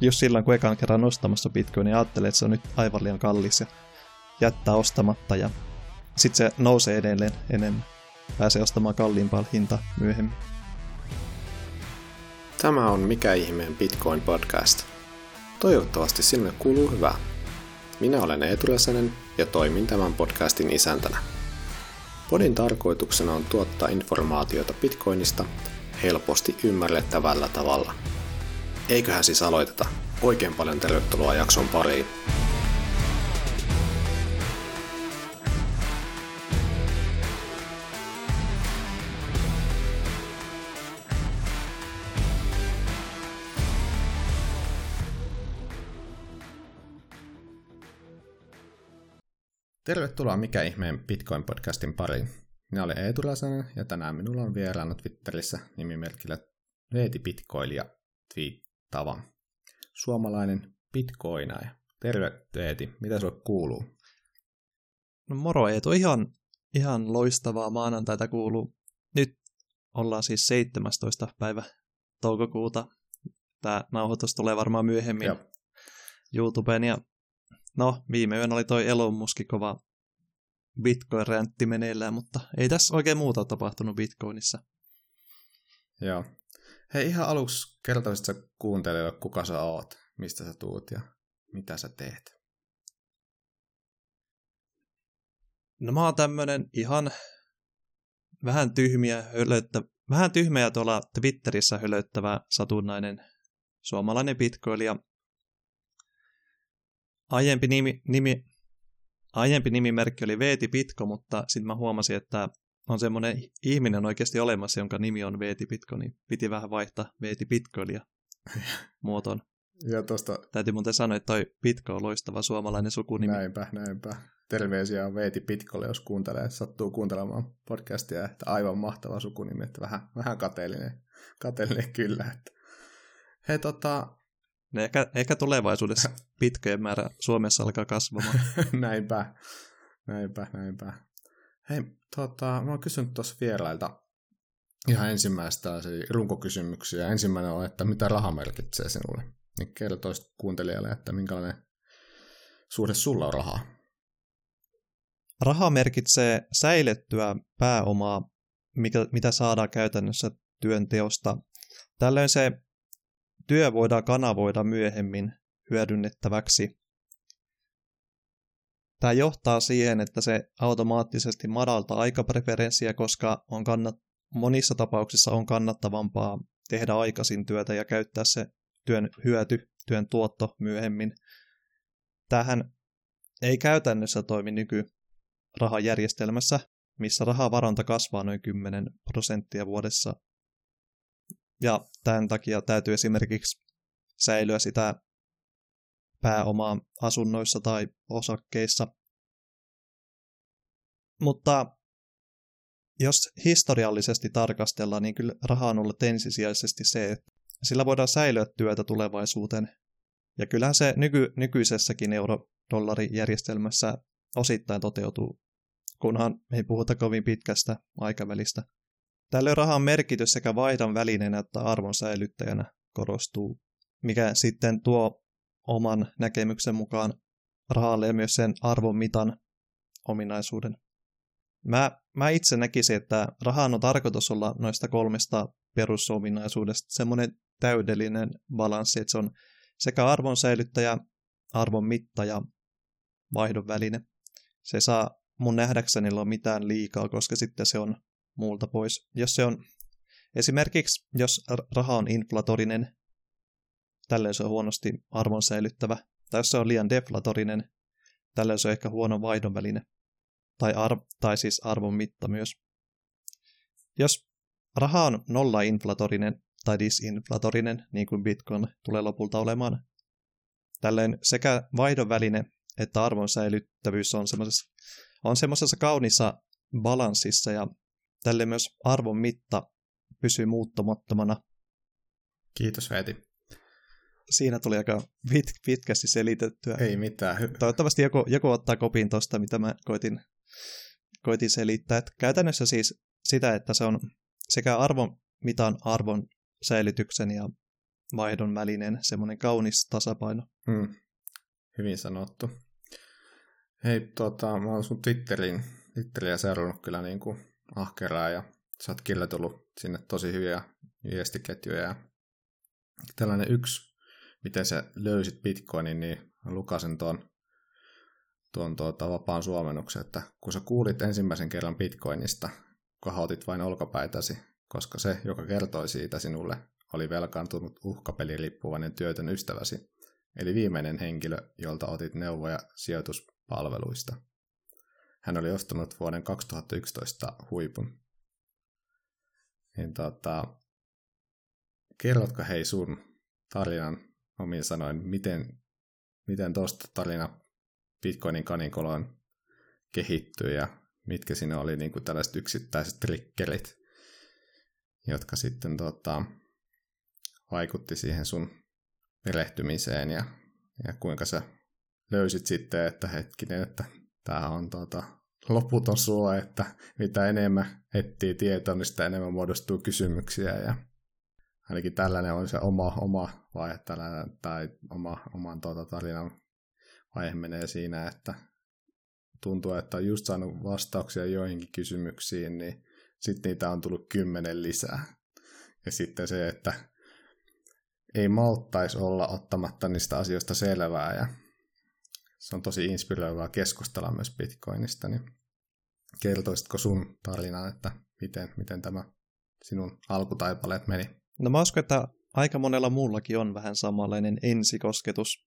just silloin, kun ekan kerran ostamassa Bitcoin, niin ajattelee, että se on nyt aivan liian kallis ja jättää ostamatta ja sitten se nousee edelleen enemmän. Pääsee ostamaan kalliimpaa hinta myöhemmin. Tämä on Mikä ihmeen Bitcoin podcast. Toivottavasti sinulle kuuluu hyvää. Minä olen Eetu ja toimin tämän podcastin isäntänä. Podin tarkoituksena on tuottaa informaatiota Bitcoinista helposti ymmärrettävällä tavalla. Eiköhän siis aloiteta. Oikein paljon tervetuloa jakson pariin. Tervetuloa Mikä ihmeen Bitcoin-podcastin pariin. Minä olen Eetu Räsänen ja tänään minulla on vieraana Twitterissä nimimerkillä Veeti Bitcoilia twiittava. Suomalainen bitcoinaja. Terve Veeti, mitä sinulle kuuluu? No moro Eetu, ihan, ihan loistavaa maanantaita kuuluu. Nyt ollaan siis 17. päivä toukokuuta. Tämä nauhoitus tulee varmaan myöhemmin Joo. YouTubeen ja No, viime yönä oli toi Elon Musk kova Bitcoin-räntti meneillään, mutta ei tässä oikein muuta tapahtunut Bitcoinissa. Joo. Hei, ihan aluksi kertoisit sä kuuntelijoille, kuka sä oot, mistä sä tuut ja mitä sä teet? No mä oon tämmönen ihan vähän tyhmiä hölöttä, vähän tyhmiä tuolla Twitterissä hölöttävä satunnainen suomalainen bitcoilija, Aiempi, nimi, nimi, aiempi nimimerkki oli Veeti Pitko, mutta sitten mä huomasin, että on semmoinen ihminen oikeasti olemassa, jonka nimi on Veeti Pitko, niin piti vähän vaihtaa Veeti Pitkoilija muotoon. Ja tosta... Täytyy muuten sanoa, että toi Pitko on loistava suomalainen sukunimi. Näinpä, näinpä. Terveisiä on Veeti Pitkolle, jos kuuntelee, sattuu kuuntelemaan podcastia, että aivan mahtava sukunimi, että vähän, vähän kateellinen, kateellinen kyllä. Että. Hei, tota, ne ehkä, ehkä tulevaisuudessa pitkäjen määrä Suomessa alkaa kasvamaan. näinpä, näinpä, näinpä. Hei, tota, mä oon kysynyt tuossa vierailta ihan ensimmäistä runkokysymyksiä. Ensimmäinen on, että mitä raha merkitsee sinulle? Niin kertoisit kuuntelijalle, että minkälainen suhde sulla on rahaa. Raha merkitsee säilettyä pääomaa, mikä, mitä saadaan käytännössä työnteosta. Tällöin se työ voidaan kanavoida myöhemmin hyödynnettäväksi. Tämä johtaa siihen, että se automaattisesti madaltaa aikapreferenssiä, koska on kannat, monissa tapauksissa on kannattavampaa tehdä aikaisin työtä ja käyttää se työn hyöty, työn tuotto myöhemmin. Tähän ei käytännössä toimi nykyrahajärjestelmässä, missä rahavaranta kasvaa noin 10 prosenttia vuodessa ja tämän takia täytyy esimerkiksi säilyä sitä pääomaa asunnoissa tai osakkeissa. Mutta jos historiallisesti tarkastellaan, niin kyllä raha on ollut ensisijaisesti se, että sillä voidaan säilyä työtä tulevaisuuteen. Ja kyllähän se nyky, nykyisessäkin eurodollarijärjestelmässä osittain toteutuu, kunhan ei puhuta kovin pitkästä aikavälistä. Tällöin rahan merkitys sekä vaihdon välineenä että arvon säilyttäjänä korostuu, mikä sitten tuo oman näkemyksen mukaan rahalle myös sen arvon mitan ominaisuuden. Mä, mä itse näkisin, että rahan on tarkoitus olla noista kolmesta perusominaisuudesta semmoinen täydellinen balanssi, että se on sekä arvon säilyttäjä, arvon mitta ja vaihdon väline. Se saa mun nähdäkseni olla mitään liikaa, koska sitten se on muulta pois. Jos se on esimerkiksi, jos raha on inflatorinen, tällöin se on huonosti arvon säilyttävä. Tai jos se on liian deflatorinen, tällöin se on ehkä huono vaihdon väline. Tai, arv- tai siis arvon mitta myös. Jos raha on nolla inflatorinen tai disinflatorinen, niin kuin Bitcoin tulee lopulta olemaan, tällöin sekä vaihdon väline että arvon säilyttävyys on semmoisessa, on semmoisessa kaunissa balanssissa ja Tälle myös arvon mitta pysyy muuttumattomana. Kiitos Veeti. Siinä tuli aika pit, pitkästi selitettyä. Ei mitään. Toivottavasti joku, joku ottaa kopin tuosta, mitä mä koitin, koitin selittää. Että käytännössä siis sitä, että se on sekä arvon mitan arvon säilytyksen ja vaihdon välinen semmoinen kaunis tasapaino. Hmm. Hyvin sanottu. Hei, tota, mä oon sun Twitterin, Twitteriä seurannut kyllä niin kuin ahkeraa ja sä oot kyllä tullut sinne tosi hyviä viestiketjuja. Ja tällainen yksi, miten sä löysit Bitcoinin, niin lukasen tuon, tuon tuota, vapaan suomennuksen, että kun sä kuulit ensimmäisen kerran Bitcoinista, kohautit vain olkapäitäsi, koska se, joka kertoi siitä sinulle, oli velkaantunut uhkapeliriippuvainen työtön ystäväsi, eli viimeinen henkilö, jolta otit neuvoja sijoituspalveluista. Hän oli ostanut vuoden 2011 huipun. Niin tota, kerrotko hei sun tarinan omin sanoin, miten, miten tuosta tarina Bitcoinin kaninkoloon kehittyy ja mitkä siinä oli niin kuin tällaiset yksittäiset triggerit, jotka sitten tota, vaikutti siihen sun perehtymiseen ja, ja kuinka sä löysit sitten, että hetkinen, että tämä on tota, loputon suo, että mitä enemmän etsii tietoa, niin sitä enemmän muodostuu kysymyksiä ja ainakin tällainen on se oma, oma vaihe tällainen, tai oma, oman tuota, tarinan vaihe menee siinä, että tuntuu, että on just saanut vastauksia joihinkin kysymyksiin, niin sitten niitä on tullut kymmenen lisää. Ja sitten se, että ei malttaisi olla ottamatta niistä asioista selvää ja se on tosi inspiroivaa keskustella myös Bitcoinista, niin kertoisitko sun tarinan, että miten, miten tämä sinun alkutaipaleet meni? No mä uskon, että aika monella muullakin on vähän samanlainen ensikosketus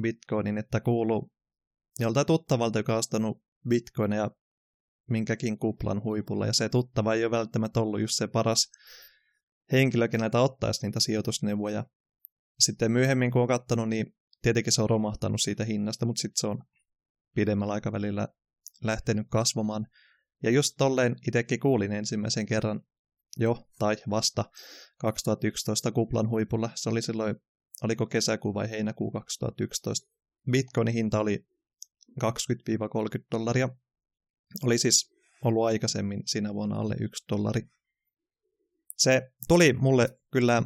Bitcoinin, että kuuluu joltain tuttavalta, joka on ostanut Bitcoinia minkäkin kuplan huipulla, ja se tuttava ei ole välttämättä ollut just se paras henkilö, keneltä ottaisi niitä sijoitusneuvoja. Sitten myöhemmin, kun on katsonut, niin tietenkin se on romahtanut siitä hinnasta, mutta sitten se on pidemmällä aikavälillä lähtenyt kasvamaan. Ja just tolleen itsekin kuulin ensimmäisen kerran jo tai vasta 2011 kuplan huipulla. Se oli silloin, oliko kesäkuu vai heinäkuu 2011. Bitcoinin hinta oli 20-30 dollaria. Oli siis ollut aikaisemmin siinä vuonna alle 1 dollari. Se tuli mulle kyllä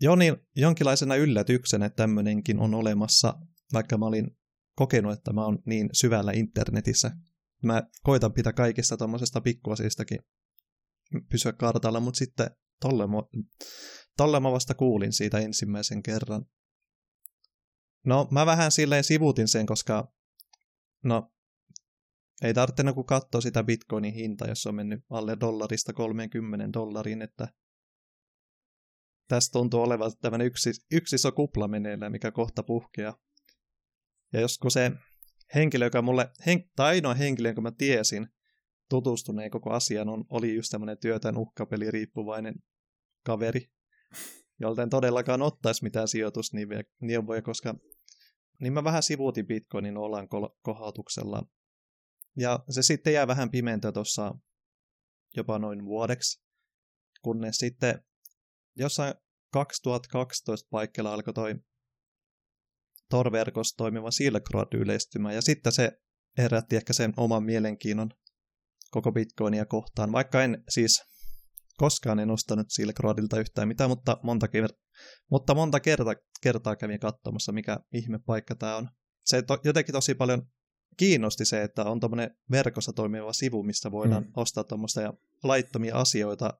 jo niin, jonkinlaisena yllätyksenä, että tämmöinenkin on olemassa, vaikka mä olin kokenut, että mä oon niin syvällä internetissä. Mä koitan pitää kaikista tuommoisesta pikkuasistakin pysyä kartalla, mutta sitten tolle tolle mä vasta kuulin siitä ensimmäisen kerran. No, mä vähän silleen sivutin sen, koska no, ei tarvitse niinku katsoa sitä bitcoinin hinta, jos on mennyt alle dollarista 30 dollariin, että tässä tuntuu olevan tämmöinen yksi, yksi iso kupla meneillään, mikä kohta puhkeaa. Ja jos kun se henkilö, joka mulle, hen, tai ainoa henkilö, jonka mä tiesin tutustuneen koko asiaan, on, oli just tämmöinen työtön uhkapeli riippuvainen kaveri, jolta en todellakaan ottaisi mitään sijoitusneuvoja, koska niin mä vähän sivuutin Bitcoinin olan kohautuksella. Ja se sitten jää vähän pimentoa tuossa jopa noin vuodeksi, kunnes sitten jossain 2012 paikkeilla alkoi toi Tor-verkossa toimiva Silk Road yleistymään, ja sitten se herätti ehkä sen oman mielenkiinnon koko Bitcoinia kohtaan, vaikka en siis koskaan en ostanut Silk Roadilta yhtään mitään, mutta monta, ker- mutta monta kerta, kertaa kävin katsomassa, mikä ihme paikka tämä on. Se to- jotenkin tosi paljon kiinnosti se, että on tuommoinen verkossa toimiva sivu, missä voidaan mm. ostaa tuommoista ja laittomia asioita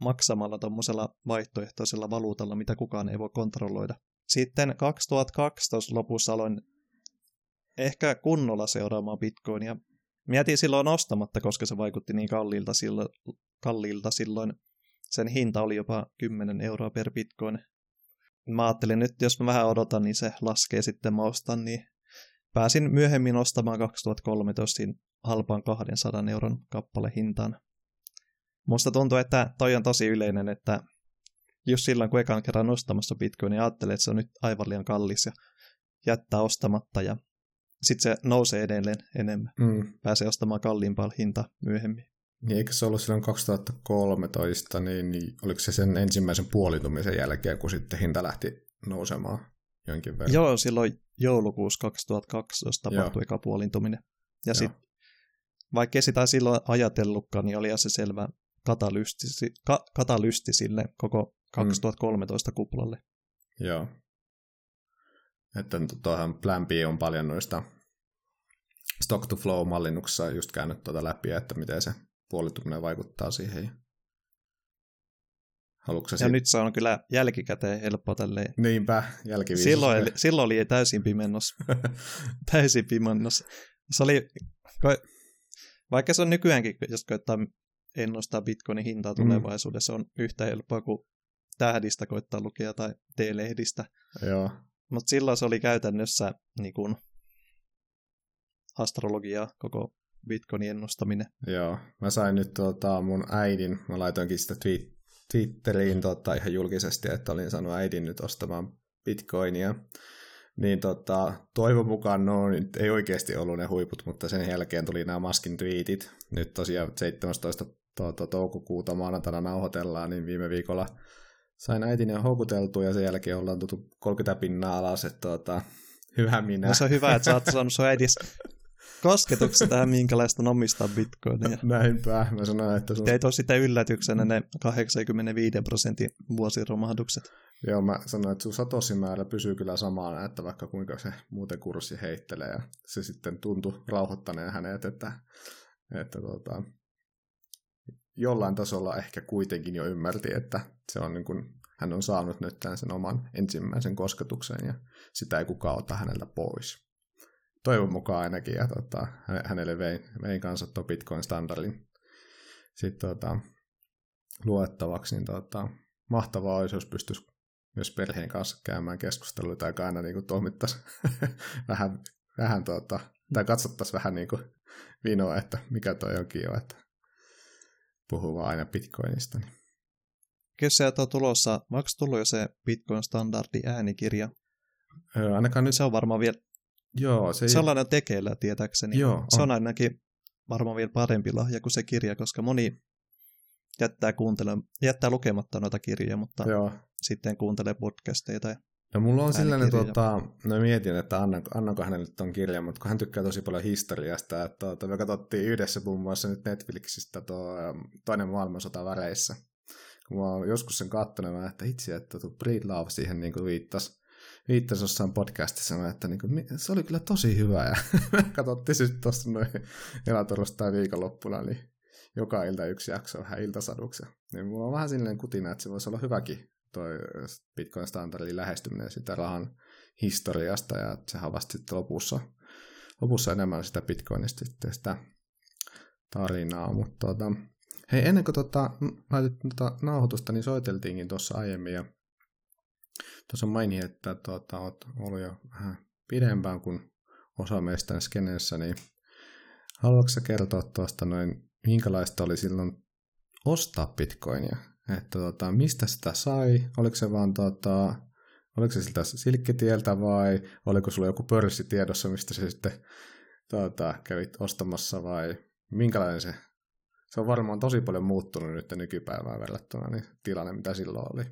maksamalla tuommoisella vaihtoehtoisella valuutalla, mitä kukaan ei voi kontrolloida. Sitten 2012 lopussa aloin ehkä kunnolla seuraamaan Bitcoinia. Mietin silloin ostamatta, koska se vaikutti niin kalliilta silloin. Kalliilta silloin. Sen hinta oli jopa 10 euroa per Bitcoin. Mä ajattelin nyt, jos mä vähän odotan, niin se laskee sitten mä ostan, niin pääsin myöhemmin ostamaan 2013 halpaan 200 euron kappale hintaan. Musta tuntuu, että toi on tosi yleinen, että just silloin, kun ekan kerran ostamassa Bitcoin, niin ajattelee, että se on nyt aivan liian kallis ja jättää ostamatta ja sitten se nousee edelleen enemmän. Mm. Pääsee ostamaan kalliimpaa hinta myöhemmin. Niin eikö se ollut silloin 2013, niin, niin oliko se sen ensimmäisen puolitumisen jälkeen, kun sitten hinta lähti nousemaan jonkin verran? Joo, silloin joulukuussa 2012 tapahtui eka puolintuminen. Ja sitten, vaikka sitä silloin ajatellutkaan, niin oli se selvä katalysti, ka, katalysti sille koko 2013 kuplalle. Joo. Että tuohan Plan B on paljon noista stock to flow mallinnuksessa just käynyt tuota läpi, että miten se puolituminen vaikuttaa siihen. Haluatko ja sit... nyt se on kyllä jälkikäteen helppo tälleen. Niinpä, jälkiviisus. Silloin, silloin oli täysin pimennos. täysin pimennos. Se oli, vaikka se on nykyäänkin, jos koittaa ennustaa bitcoinin hintaa mm. tulevaisuudessa, mm. on yhtä helppoa kuin tähdistä koittaa lukea tai T-lehdistä. Joo. Mutta silloin se oli käytännössä niin kun, astrologiaa, koko bitcoinin ennustaminen. Joo, mä sain nyt tota, mun äidin, mä laitoinkin sitä tweet, Twitteriin tota, ihan julkisesti, että olin saanut äidin nyt ostamaan bitcoinia. Niin tota, toivon mukaan no, nyt ei oikeasti ollut ne huiput, mutta sen jälkeen tuli nämä Maskin tweetit. Nyt tosiaan 17. Tuota, toukokuuta maanantaina nauhoitellaan, niin viime viikolla sain äitini houkuteltua ja sen jälkeen ollaan tultu 30 pinnaa alas, että tuota, hyvä minä. No se on hyvä, että sä oot saanut sun äidis kosketuksia tähän, minkälaista on omistaa bitcoinia. Näinpä, mä sanoin, että... Sun... Teit ole sitä yllätyksenä ne 85 prosentin vuosiromahdukset. Joo, mä sanoin, että sun satosimäärä pysyy kyllä samana, että vaikka kuinka se muuten kurssi heittelee, ja se sitten tuntui rauhoittaneen hänet, että, että tota, jollain tasolla ehkä kuitenkin jo ymmärti, että se on niin kuin, hän on saanut nyt tämän sen oman ensimmäisen kosketuksen, ja sitä ei kukaan ota häneltä pois. Toivon mukaan ainakin, ja tota, hänelle vein, vein kanssa tuo Bitcoin-standardin sitten tota, luettavaksi, niin tota, mahtavaa olisi, jos pystyisi myös perheen kanssa käymään keskustelua tai aina niin toimittaisi vähän, vähän tota, tai katsottaisiin vähän niin kuin vinoa, että mikä toi onkin jo, että puhuu vaan aina Bitcoinista. Niin. Kyllä se on tulossa, onko tullut jo se Bitcoin-standardi äänikirja? Öö, ainakaan nyt... Se on varmaan vielä Joo, se ei... Sellainen tekeillä tietääkseni. Joo, on. Se on ainakin varmaan vielä parempi lahja kuin se kirja, koska moni jättää, jättää lukematta noita kirjoja, mutta Joo. sitten kuuntelee podcasteja tai No mulla on sellainen, tota, no mietin, että annan, annanko hänelle tuon kirjan, mutta kun hän tykkää tosi paljon historiasta, että tota, me katsottiin yhdessä muun muassa nyt Netflixistä tuo toinen maailmansota väreissä. Kun mä oon joskus sen katsonut, että itse, että tuo Breed Love siihen niin kuin viittasi viittasi jossain podcastissa, että niin kuin, se oli kyllä tosi hyvä. Ja katsottiin sitten tuossa noin elätorostain viikonloppuna, niin joka ilta yksi jakso vähän iltasaduksi. Niin mulla on vähän silleen kutina, että se voisi olla hyväkin toi Bitcoin-standardin lähestyminen sitä rahan historiasta, ja sehän vasta sitten lopussa, lopussa enemmän sitä Bitcoinista sitten sitä tarinaa, mutta tota, hei, ennen kuin tota, laitettiin tota nauhoitusta, niin soiteltiinkin tuossa aiemmin, ja Tuossa maini, että tuota, olet ollut jo vähän pidempään kuin osa meistä skeneessä, niin haluatko kertoa tuosta noin, minkälaista oli silloin ostaa bitcoinia? Että tuota, mistä sitä sai? Oliko se vaan tuota, oliko se siltä silkkitieltä vai oliko sulla joku pörssi tiedossa, mistä se sitten tuota, kävit ostamassa vai minkälainen se? Se on varmaan tosi paljon muuttunut nyt nykypäivään verrattuna niin tilanne, mitä silloin oli.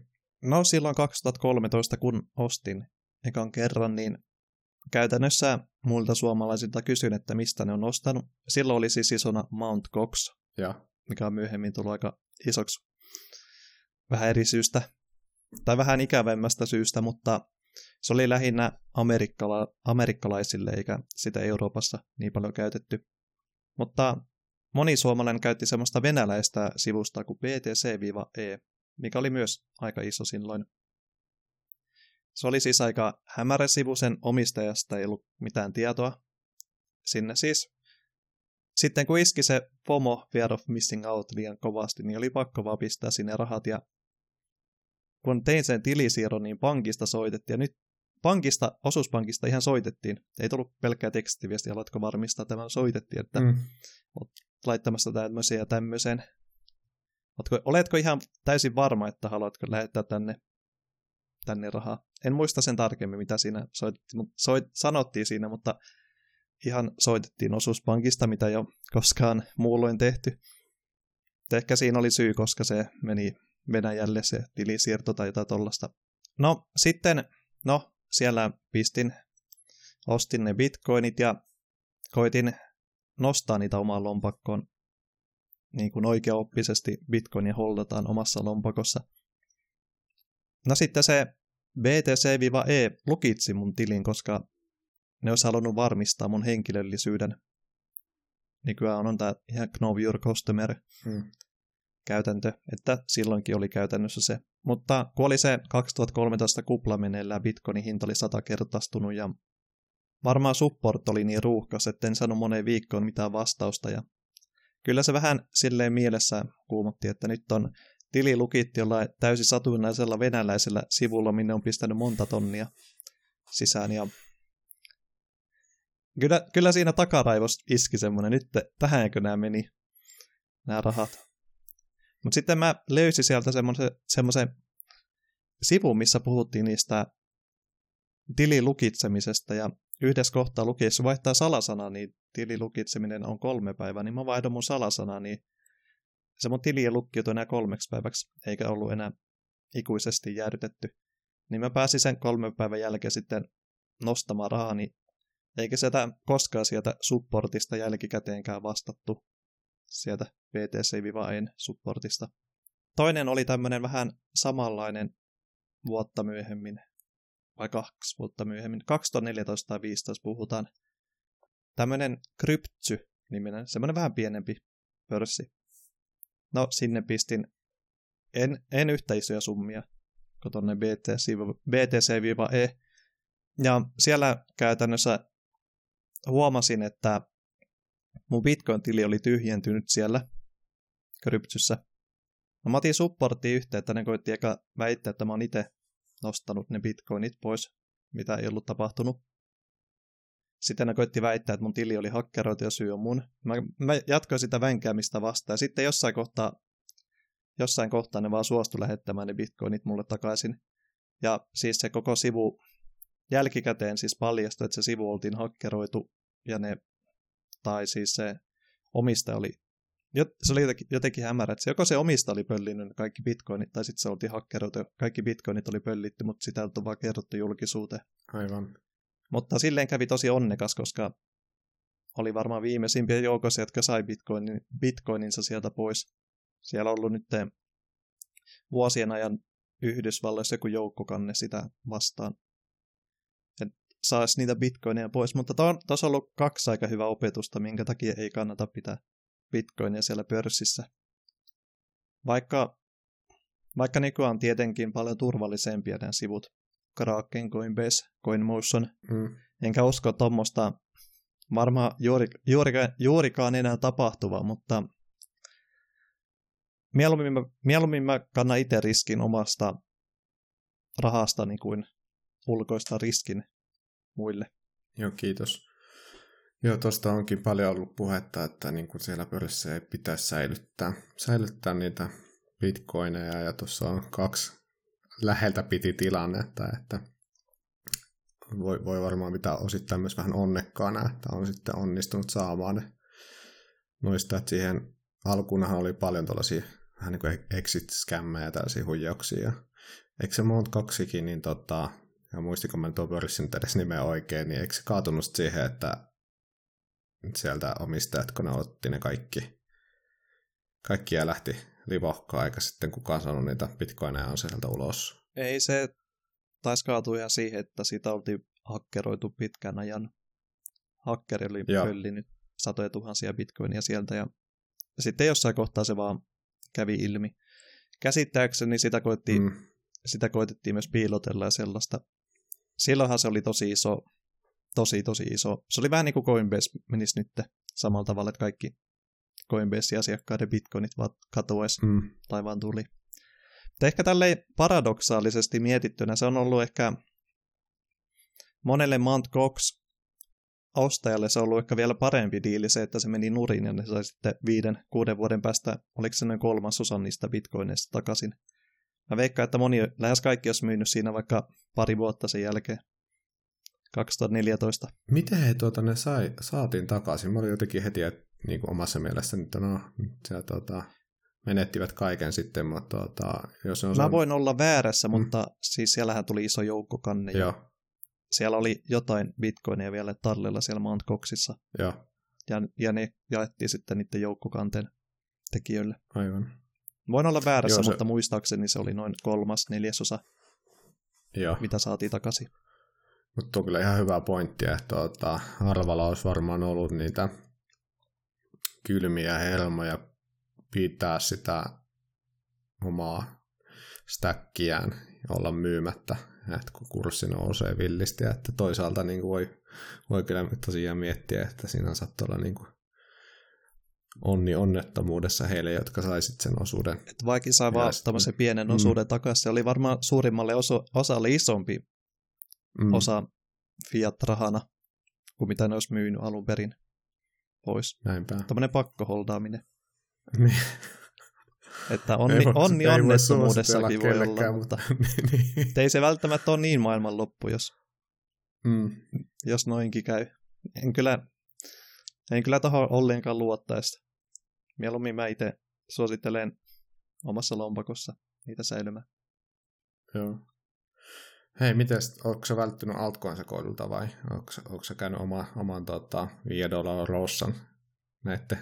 No silloin 2013, kun ostin ekan kerran, niin käytännössä muilta suomalaisilta kysyin, että mistä ne on ostanut. Silloin oli siis isona Mount Cox, ja. mikä on myöhemmin tullut aika isoksi vähän eri syystä, tai vähän ikävemmästä syystä, mutta se oli lähinnä amerikkala- amerikkalaisille, eikä sitä Euroopassa niin paljon käytetty. Mutta moni suomalainen käytti semmoista venäläistä sivusta kuin BTC-E, mikä oli myös aika iso silloin. Se oli siis aika hämärä sivu, sen omistajasta ei ollut mitään tietoa. Sinne siis. Sitten kun iski se FOMO, Fear of Missing Out, liian kovasti, niin oli pakko vaan pistää sinne rahat. Ja kun tein sen tilisiirron, niin pankista soitettiin. Ja nyt pankista, osuuspankista ihan soitettiin. Ei tullut pelkkää tekstiviesti, haluatko varmistaa tämän soitettiin, että mm. olet laittamassa tämmöisen ja tämmöisen. Oletko, oletko ihan täysin varma, että haluatko lähettää tänne, tänne rahaa? En muista sen tarkemmin, mitä siinä soitettiin, soit, sanottiin siinä, mutta ihan soitettiin osuuspankista, mitä jo koskaan muulloin tehty. Ehkä siinä oli syy, koska se meni Venäjälle se tilisiirto tai jotain tollasta. No sitten, no siellä pistin, ostin ne bitcoinit ja koitin nostaa niitä omaan lompakkoon niin kuin oikeaoppisesti bitcoinia holdataan omassa lompakossa. No sitten se BTC-E lukitsi mun tilin, koska ne olisi halunnut varmistaa mun henkilöllisyyden. Nykyään on tämä ihan Know Your Customer hmm. Käytäntö, että silloinkin oli käytännössä se. Mutta kun oli se 2013 kupla meneillään, bitcoinin hinta oli satakertaistunut ja varmaan support oli niin ruuhkas, että en saanut moneen viikkoon mitään vastausta ja kyllä se vähän silleen mielessä kuumotti, että nyt on tili lukitti jollain täysin satunnaisella venäläisellä sivulla, minne on pistänyt monta tonnia sisään ja kyllä, kyllä siinä takaraivos iski semmoinen, nyt tähänkö nämä meni, nämä rahat. Mutta sitten mä löysin sieltä semmoisen, sivun, missä puhuttiin niistä tililukitsemisesta ja yhdessä kohtaa luki, jos vaihtaa salasana, niin tililukitseminen on kolme päivää, niin mä vaihdan mun salasana, niin se mun tili ei lukkiutu enää kolmeksi päiväksi, eikä ollut enää ikuisesti jäädytetty. Niin mä pääsin sen kolmen päivän jälkeen sitten nostamaan rahani, eikä sitä koskaan sieltä supportista jälkikäteenkään vastattu sieltä VTC-en supportista. Toinen oli tämmöinen vähän samanlainen vuotta myöhemmin, vai kaksi vuotta myöhemmin, 2014 tai 2015 puhutaan. Tämmöinen Kryptsy-niminen, semmoinen vähän pienempi pörssi. No, sinne pistin en, en yhtä isoja summia kuin tuonne BTC, BTC-E. Ja siellä käytännössä huomasin, että mun Bitcoin-tili oli tyhjentynyt siellä kryptyssä. No, mä otin supporttiin yhteyttä, ne koitti eka väittää, että mä oon itse nostanut ne bitcoinit pois, mitä ei ollut tapahtunut. Sitten ne koitti väittää, että mun tili oli hakkeroitu ja syy on mun. Mä, mä jatkoin sitä vänkäämistä vastaan. Ja sitten jossain kohtaa, jossain kohtaa ne vaan suostu lähettämään ne bitcoinit mulle takaisin. Ja siis se koko sivu jälkikäteen siis paljastui, että se sivu oltiin hakkeroitu ja ne, tai siis se omistaja oli, se oli jotenkin, jotenkin hämärä, että se, joko se omista oli pöllinyt kaikki bitcoinit, tai sitten se oltiin hakkeroitu kaikki bitcoinit oli pöllitty, mutta sitä on vaan kerrottu julkisuuteen. Aivan. Mutta silleen kävi tosi onnekas, koska oli varmaan viimeisimpiä joukossa, jotka sai bitcoinin, bitcoininsa sieltä pois. Siellä on ollut nyt vuosien ajan Yhdysvalloissa joku joukkokanne sitä vastaan. Saisi niitä bitcoineja pois, mutta tuossa on ollut kaksi aika hyvää opetusta, minkä takia ei kannata pitää bitcoinia siellä pörssissä. Vaikka, vaikka nykyään on tietenkin paljon turvallisempia nämä sivut, Kraken, Coinbase, CoinMotion. Mm. Enkä usko tuommoista varmaan juuri, juurikaan, juurikaan enää tapahtuvaa, mutta mieluummin mä, mieluummin mä kannan itse riskin omasta rahastani kuin ulkoista riskin muille. Joo, kiitos. Joo, tuosta onkin paljon ollut puhetta, että niin kuin siellä pörssissä ei pitäisi säilyttää, säilyttää niitä bitcoineja, ja tuossa on kaksi läheltä piti tilannetta, että voi, voi varmaan pitää osittain myös vähän onnekkaana, että on sitten onnistunut saamaan ne noista, että siihen alkuunhan oli paljon tuollaisia vähän niin kuin exit-skämmejä ja tällaisia huijauksia. Eikö se Mount kaksikin, niin tota, ja muistiko mä tuo pörssin edes nimeä oikein, niin eikö se kaatunut siihen, että sieltä omistajat, kun ne otti ne kaikki, kaikki ja lähti livohkaa, eikä sitten kukaan sanonut niitä bitcoineja on sieltä ulos. Ei se taisi kaatua ihan siihen, että siitä oltiin hakkeroitu pitkän ajan. Hakkeri oli pöllinyt satoja tuhansia bitcoinia sieltä ja sitten jossain kohtaa se vaan kävi ilmi. Käsittääkseni sitä, koitti, mm. sitä koitettiin myös piilotella ja sellaista. Silloinhan se oli tosi iso, tosi tosi iso. Se oli vähän niin kuin Coinbase menisi nyt samalla tavalla, että kaikki Coinbase-asiakkaiden bitcoinit vaan katoaisi mm. tai vaan tuli. Mutta ehkä tälleen paradoksaalisesti mietittynä se on ollut ehkä monelle Mount Cox ostajalle se on ollut ehkä vielä parempi diili se, että se meni nurin ja ne sai sitten viiden, kuuden vuoden päästä, oliko se noin kolmasosan niistä bitcoineista takaisin. Mä veikkaan, että moni, lähes kaikki olisi myynyt siinä vaikka pari vuotta sen jälkeen. 2014. Miten he tuota, ne sai, saatiin takaisin? Mä olin jotenkin heti että niin kuin omassa mielessäni, että no, se, tuota, menettivät kaiken sitten, mutta tuota, jos on... Mä voin olla väärässä, mm. mutta siis siellähän tuli iso joukko kanne. Joo. Siellä oli jotain bitcoineja vielä tallella siellä Mount Coxissa. Joo. Ja, ja ne jaettiin sitten niiden joukkokanteen tekijöille. Aivan. Voin olla väärässä, Joo, se... mutta muistaakseni se oli noin kolmas, neljäsosa Joo. mitä saatiin takaisin. Mutta on kyllä ihan hyvä pointti, että tuota, Arvala olisi varmaan ollut niitä kylmiä helmoja pitää sitä omaa stäkkiään olla myymättä, että kun kurssi nousee villisti, että toisaalta niin kuin voi, voi kyllä tosiaan miettiä, että siinä saattaa olla niin kuin onni onnettomuudessa heille, jotka saisit sen osuuden. Että vaikka sai vaan tämmöisen pienen mm. osuuden mm. takaisin, se oli varmaan suurimmalle oso, osalle isompi mm. osa fiat-rahana kuin mitä ne olisi myynyt alun perin pois. Näinpä. Tämmöinen pakkoholdaaminen. Niin. että onni, ei onni onnettomuudessakin voi olla, mutta niin. ei se välttämättä ole niin maailmanloppu, jos, mm. jos noinkin käy. En kyllä, en kyllä taho ollenkaan luottaista. Mieluummin mä itse suosittelen omassa lompakossa niitä säilymään. Joo. Hei, miten, onko se välttynyt altcoin sekoilulta vai onko, onko se käynyt oma, oman tota, 5 dollarin rossan näiden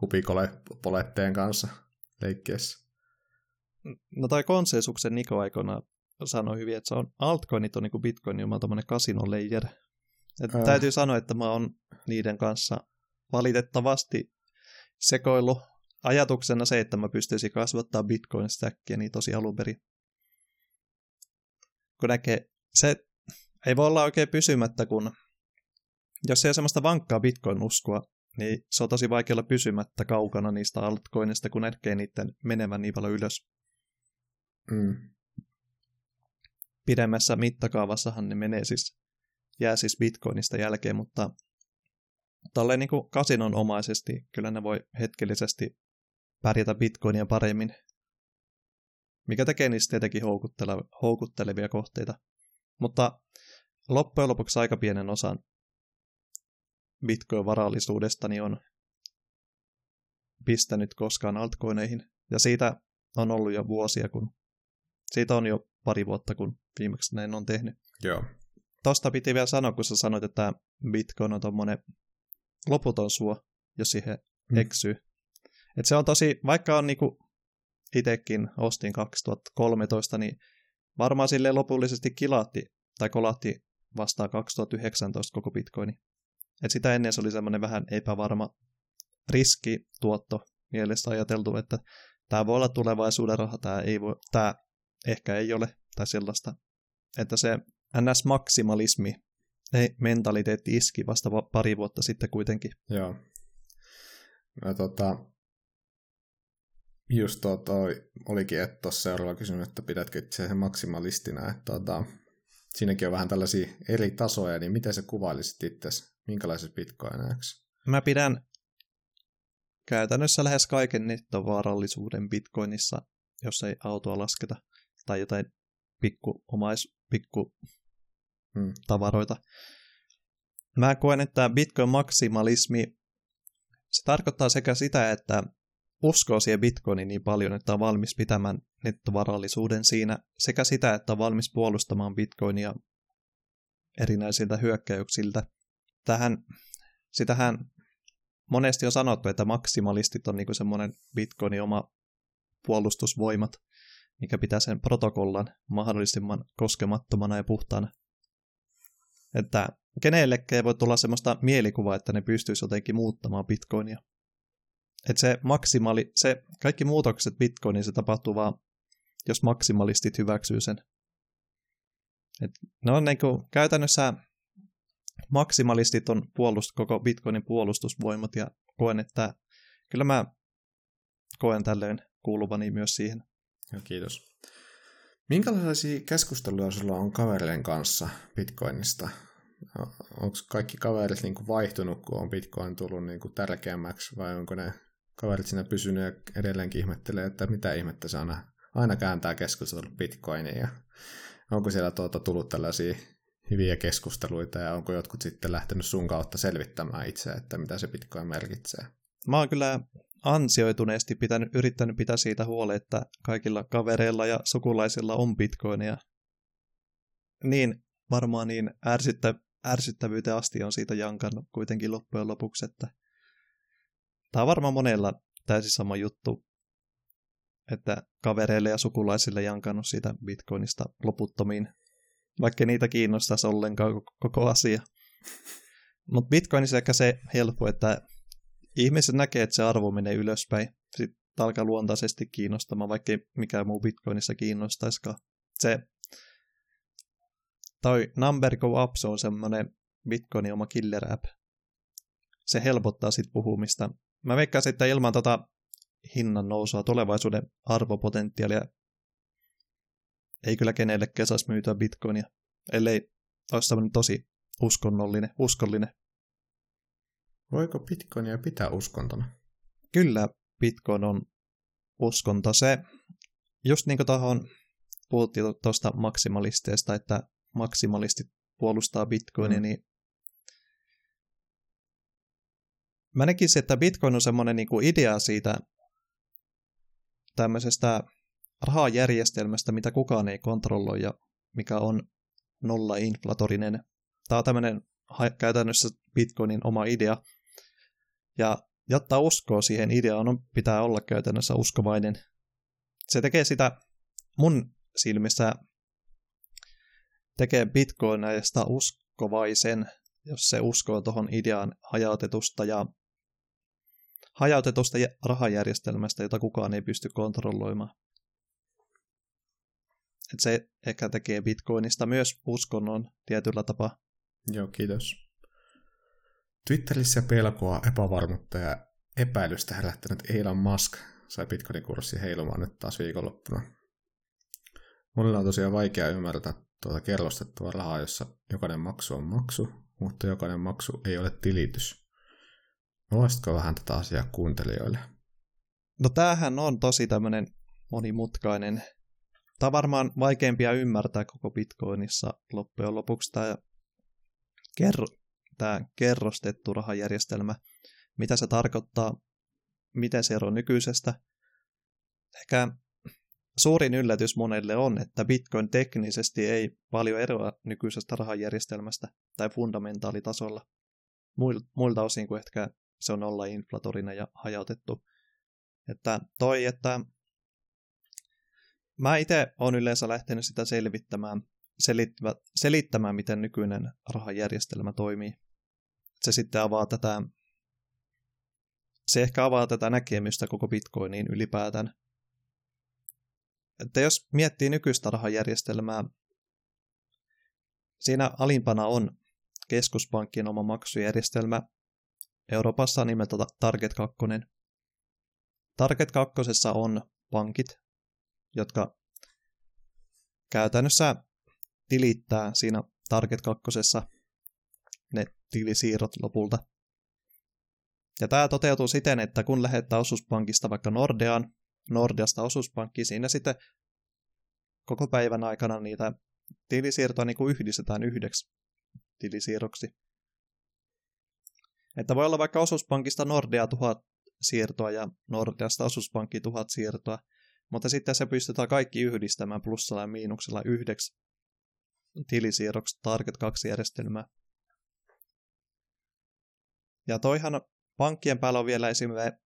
hupikoletteen kanssa leikkiessä? No tai konsensuksen Niko aikana sanoi hyvin, että se on altcoinit on niin kuin bitcoin, on tämmöinen casino layer. Että täytyy sanoa, että mä oon niiden kanssa valitettavasti sekoillut ajatuksena se, että mä pystyisin kasvattaa bitcoin-stackia niin tosi alun perin kun näkee, se ei voi olla oikein pysymättä, kun jos ei ole semmoista vankkaa bitcoin-uskoa, niin se on tosi vaikea olla pysymättä kaukana niistä altcoinista, kun näkee niiden menevän niin paljon ylös. Mm. Pidemmässä mittakaavassahan ne menee siis, jää siis bitcoinista jälkeen, mutta tolleen niin kasinonomaisesti kyllä ne voi hetkellisesti pärjätä bitcoinia paremmin mikä tekee niistä tietenkin houkuttelevia kohteita. Mutta loppujen lopuksi aika pienen osan Bitcoin-varallisuudestani on pistänyt koskaan altcoineihin. Ja siitä on ollut jo vuosia, kun siitä on jo pari vuotta, kun viimeksi näin on tehnyt. Joo. Tosta piti vielä sanoa, kun sä sanoit, että Bitcoin on tommonen loputon suo, jos siihen mm. eksyy. Et se on tosi, vaikka on niinku itsekin ostin 2013, niin varmaan sille lopullisesti kilatti tai kolatti vastaan 2019 koko bitcoini. Et sitä ennen se oli semmoinen vähän epävarma riskituotto mielessä ajateltu, että tämä voi olla tulevaisuuden raha, tämä, ei voi, tämä ehkä ei ole, tai sellaista. Että se NS-maksimalismi, ei, mentaliteetti iski vasta pari vuotta sitten kuitenkin. Joo. No, tota, Just to, toi olikin, että tuossa seuraava kysymys, että pidätkö itse maksimalistina, että tota, siinäkin on vähän tällaisia eri tasoja, niin miten se kuvailisit itse, minkälaiset bitcoineiksi? Mä pidän käytännössä lähes kaiken nettovaarallisuuden bitcoinissa, jos ei autoa lasketa, tai jotain pikku omais, pikku hmm. tavaroita. Mä koen, että bitcoin maksimalismi, se tarkoittaa sekä sitä, että uskoo siihen bitcoiniin niin paljon, että on valmis pitämään nettovarallisuuden siinä, sekä sitä, että on valmis puolustamaan bitcoinia erinäisiltä hyökkäyksiltä. Tähän, sitähän monesti on sanottu, että maksimalistit on niin semmoinen bitcoinin oma puolustusvoimat, mikä pitää sen protokollan mahdollisimman koskemattomana ja puhtaana. Että kenellekään voi tulla semmoista mielikuvaa, että ne pystyisi jotenkin muuttamaan bitcoinia. Että se maksimali, se kaikki muutokset Bitcoiniin se tapahtuu vaan, jos maksimalistit hyväksyy sen. Et ne on niin kuin, käytännössä maksimalistit on puolust, koko Bitcoinin puolustusvoimat ja koen, että kyllä mä koen tälleen kuuluvani myös siihen. Ja kiitos. Minkälaisia keskusteluja sulla on kavereiden kanssa Bitcoinista? Onko kaikki kaverit niin kuin vaihtunut, kun on Bitcoin tullut niin kuin tärkeämmäksi, vai onko ne kaverit siinä pysynyt ja edelleenkin ihmettelee, että mitä ihmettä se aina, aina kääntää keskustelua Bitcoiniin ja onko siellä tuota tullut tällaisia hyviä keskusteluita ja onko jotkut sitten lähtenyt sun kautta selvittämään itse, että mitä se Bitcoin merkitsee? Mä oon kyllä ansioituneesti pitänyt, yrittänyt pitää siitä huolta, että kaikilla kavereilla ja sukulaisilla on bitcoinia. Niin, varmaan niin ärsyttä, ärsyttävyyteen asti on siitä jankannut kuitenkin loppujen lopuksi, että Tämä on varmaan monella täysin sama juttu, että kavereille ja sukulaisille jankannut siitä bitcoinista loputtomiin. vaikka niitä kiinnostaisi ollenkaan koko asia. Mutta Bitcoinissa ehkä se helppo, että ihmiset näkee, että se arvo menee ylöspäin. Sitten alkaa luontaisesti kiinnostamaan, vaikka mikä muu Bitcoinissa kiinnostaisikaan. Se toi Number Go Up, se on semmoinen Bitcoinin oma killer app. Se helpottaa sit puhumista. Mä veikkaisin, että ilman tota hinnan nousua tulevaisuuden arvopotentiaalia ei kyllä kenellekään saisi myytyä bitcoinia, ellei olisi tosi uskonnollinen, uskollinen. Voiko bitcoinia pitää uskontona? Kyllä bitcoin on uskonto. Se, just niin kuin tuohon puhuttiin tuosta maksimalisteesta, että maksimalistit puolustaa bitcoinia, mm. niin mä näkisin, että bitcoin on semmoinen niin kuin idea siitä tämmöisestä rahajärjestelmästä, mitä kukaan ei kontrolloi ja mikä on nolla-inflatorinen. Tämä on tämmöinen käytännössä Bitcoinin oma idea. Ja jotta uskoo siihen ideaan, on, pitää olla käytännössä uskovainen. Se tekee sitä mun silmissä tekee Bitcoinista uskovaisen, jos se uskoo tuohon ideaan hajautetusta ja hajautetusta rahajärjestelmästä, jota kukaan ei pysty kontrolloimaan. Et se ehkä tekee Bitcoinista myös uskonnon tietyllä tapaa. Joo, kiitos. Twitterissä pelkoa, epävarmuutta ja epäilystä herättänyt Elon Musk sai Bitcoinin kurssi heilumaan nyt taas viikonloppuna. Monilla on tosiaan vaikea ymmärtää tuota kerrostettua rahaa, jossa jokainen maksu on maksu, mutta jokainen maksu ei ole tilitys. Voisitko vähän tätä asiaa kuuntelijoille? No tämähän on tosi tämmöinen monimutkainen Tämä on varmaan vaikeampia ymmärtää koko Bitcoinissa loppujen lopuksi tämä, tämä kerrostettu rahajärjestelmä, mitä se tarkoittaa, miten se eroaa nykyisestä. Ehkä suurin yllätys monelle on, että Bitcoin teknisesti ei paljon eroa nykyisestä rahajärjestelmästä tai fundamentaalitasolla. Muilta osin kuin ehkä se on olla inflatorinen ja hajautettu. Että toi, että Mä itse olen yleensä lähtenyt sitä selvittämään, selittämään, selittämään, miten nykyinen rahajärjestelmä toimii. Se sitten avaa tätä, se ehkä avaa tätä näkemystä koko Bitcoiniin ylipäätään. Että jos miettii nykyistä rahajärjestelmää, siinä alimpana on keskuspankkien oma maksujärjestelmä. Euroopassa nimeltä Target 2. Target 2 on pankit, jotka käytännössä tilittää siinä Target 2 ne tilisiirrot lopulta. Ja tämä toteutuu siten, että kun lähettää osuuspankista vaikka Nordeaan, Nordeasta osuuspankkiin, siinä sitten koko päivän aikana niitä tilisiirtoja niin kuin yhdistetään yhdeksi tilisiirroksi. Että voi olla vaikka osuuspankista Nordea tuhat siirtoa ja Nordeasta osuuspankki tuhat siirtoa, mutta sitten se pystytään kaikki yhdistämään plussalla ja miinuksella yhdeksi tilisiirroksi Target 2 järjestelmää. Ja toihan pankkien päällä on vielä, esimerkiksi,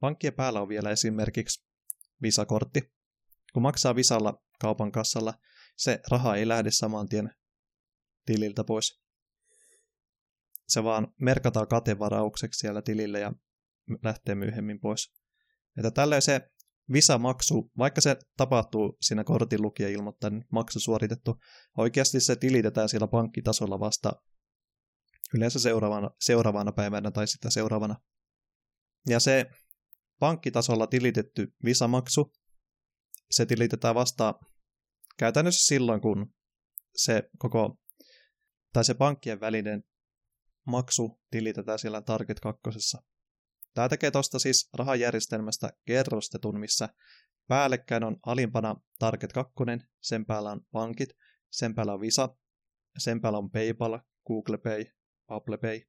pankkien päällä on vielä esimerkiksi Visa-kortti. Kun maksaa Visalla kaupan kassalla, se raha ei lähde saman tien tililtä pois. Se vaan merkataan katevaraukseksi siellä tilille ja lähtee myöhemmin pois. Että tällöin se Visa-maksu, vaikka se tapahtuu siinä kortin lukija ilmoittaa, niin maksu suoritettu, oikeasti se tilitetään siellä pankkitasolla vasta yleensä seuraavana, seuraavana päivänä tai sitä seuraavana. Ja se pankkitasolla tilitetty Visa-maksu, se tilitetään vasta käytännössä silloin, kun se koko, tai se pankkien välinen maksu tilitetään siellä Target 2. Tämä tekee tuosta siis rahajärjestelmästä kerrostetun, missä päällekkäin on alimpana Target 2, sen päällä on pankit, sen päällä on Visa, sen päällä on PayPal, Google Pay, Apple Pay,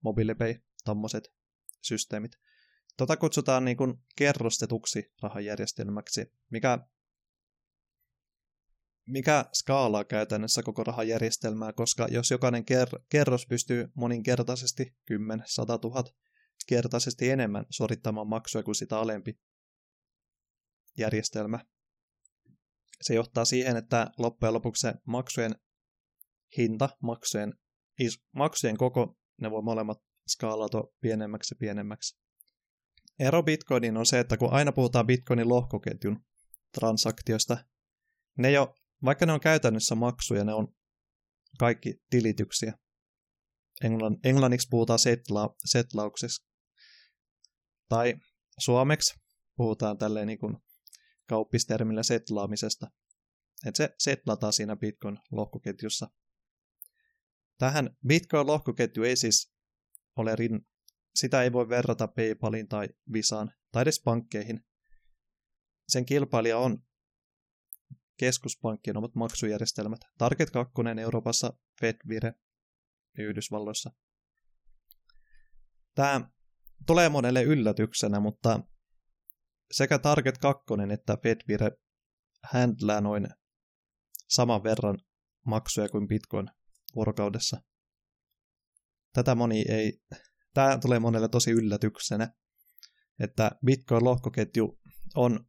Mobile Pay, tommoset systeemit. Tota kutsutaan niin kuin kerrostetuksi rahajärjestelmäksi, mikä, mikä skaalaa käytännössä koko rahajärjestelmää, koska jos jokainen ker- kerros pystyy moninkertaisesti 10, 100 000 kertaisesti enemmän suorittamaan maksuja kuin sitä alempi järjestelmä. se johtaa siihen, että loppujen lopuksi se maksujen hinta, maksujen, is, maksujen koko, ne voi molemmat skaalata pienemmäksi ja pienemmäksi. Ero Bitcoinin on se, että kun aina puhutaan Bitcoinin lohkoketjun transaktiosta, ne jo, vaikka ne on käytännössä maksuja, ne on kaikki tilityksiä. Englann, englanniksi puhutaan setla, setlauksessa. Tai suomeksi puhutaan tälleen niin kuin kauppistermillä setlaamisesta. Että se setlataan siinä Bitcoin-lohkoketjussa. Tähän Bitcoin-lohkoketju ei siis ole rin... Sitä ei voi verrata PayPalin tai Visaan tai edes pankkeihin. Sen kilpailija on keskuspankkien omat maksujärjestelmät. Target 2 Euroopassa, FedVire Yhdysvalloissa. Tämä tulee monelle yllätyksenä, mutta sekä Target 2 että FedVire handlää noin saman verran maksuja kuin Bitcoin vuorokaudessa. Tätä moni ei, tämä tulee monelle tosi yllätyksenä, että Bitcoin-lohkoketju on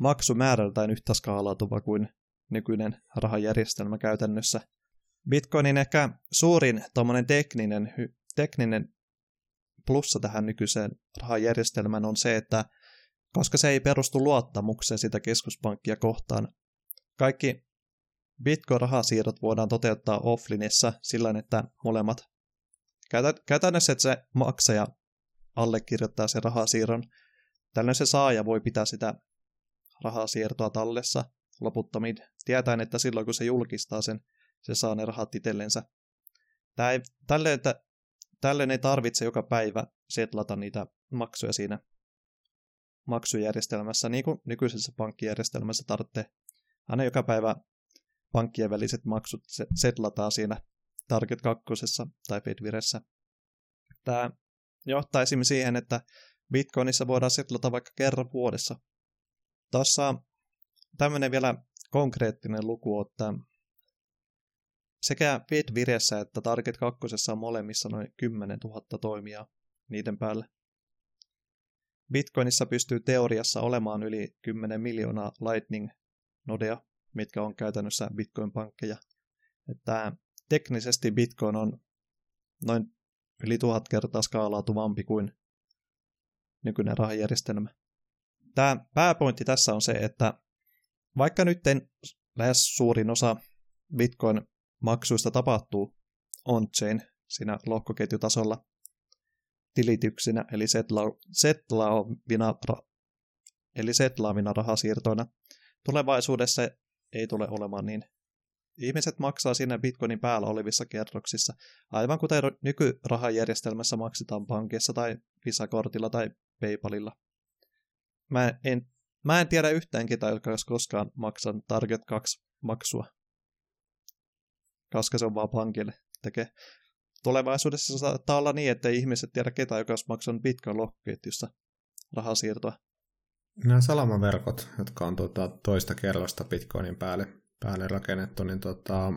maksumäärältään yhtä skaalautuva kuin nykyinen rahajärjestelmä käytännössä. Bitcoinin ehkä suurin tekninen, tekninen plussa tähän nykyiseen rahajärjestelmään on se, että koska se ei perustu luottamukseen sitä keskuspankkia kohtaan, kaikki Bitcoin-rahasiirrot voidaan toteuttaa offlineissa sillä että molemmat käytännössä, että se maksaja allekirjoittaa sen rahasiirron. Tällöin se saaja voi pitää sitä rahasiirtoa tallessa loputtomiin, tietäen, että silloin kun se julkistaa sen, se saa ne rahat itsellensä. Että, tällöin ei tarvitse joka päivä setlata niitä maksuja siinä maksujärjestelmässä, niin kuin nykyisessä pankkijärjestelmässä tarvitsee. Aina joka päivä pankkien väliset maksut setlataan siinä Target 2 tai Fedviressä. Tämä esimerkiksi siihen, että Bitcoinissa voidaan setlata vaikka kerran vuodessa. Tuossa tämmöinen vielä konkreettinen luku, että sekä Fedviressä että Target 2 on molemmissa noin 10 000 toimia niiden päälle. Bitcoinissa pystyy teoriassa olemaan yli 10 miljoonaa Lightning-nodea, mitkä on käytännössä Bitcoin-pankkeja. Että teknisesti Bitcoin on noin yli tuhat kertaa skaalautuvampi kuin nykyinen rahajärjestelmä. Tämä pääpointti tässä on se, että vaikka nyt lähes suurin osa Bitcoin-maksuista tapahtuu on-chain siinä lohkoketjutasolla tilityksinä, eli setlaavina, eli setlaavina rahasiirtoina, tulevaisuudessa ei tule olemaan niin Ihmiset maksaa siinä Bitcoinin päällä olevissa kerroksissa, aivan kuten nykyrahajärjestelmässä maksetaan pankissa tai Visa-kortilla tai PayPalilla. Mä en, mä en tiedä yhtään ketään, joka olisi koskaan maksanut Target 2 maksua, koska se on vaan pankille tekee. Tulevaisuudessa saattaa olla niin, että ihmiset tiedä ketään, joka olisi maksanut Bitcoin-lohkoketjussa rahasiirtoa. Nämä salamaverkot, jotka on tuota toista kerrosta Bitcoinin päälle päälle rakennettu, niin tota,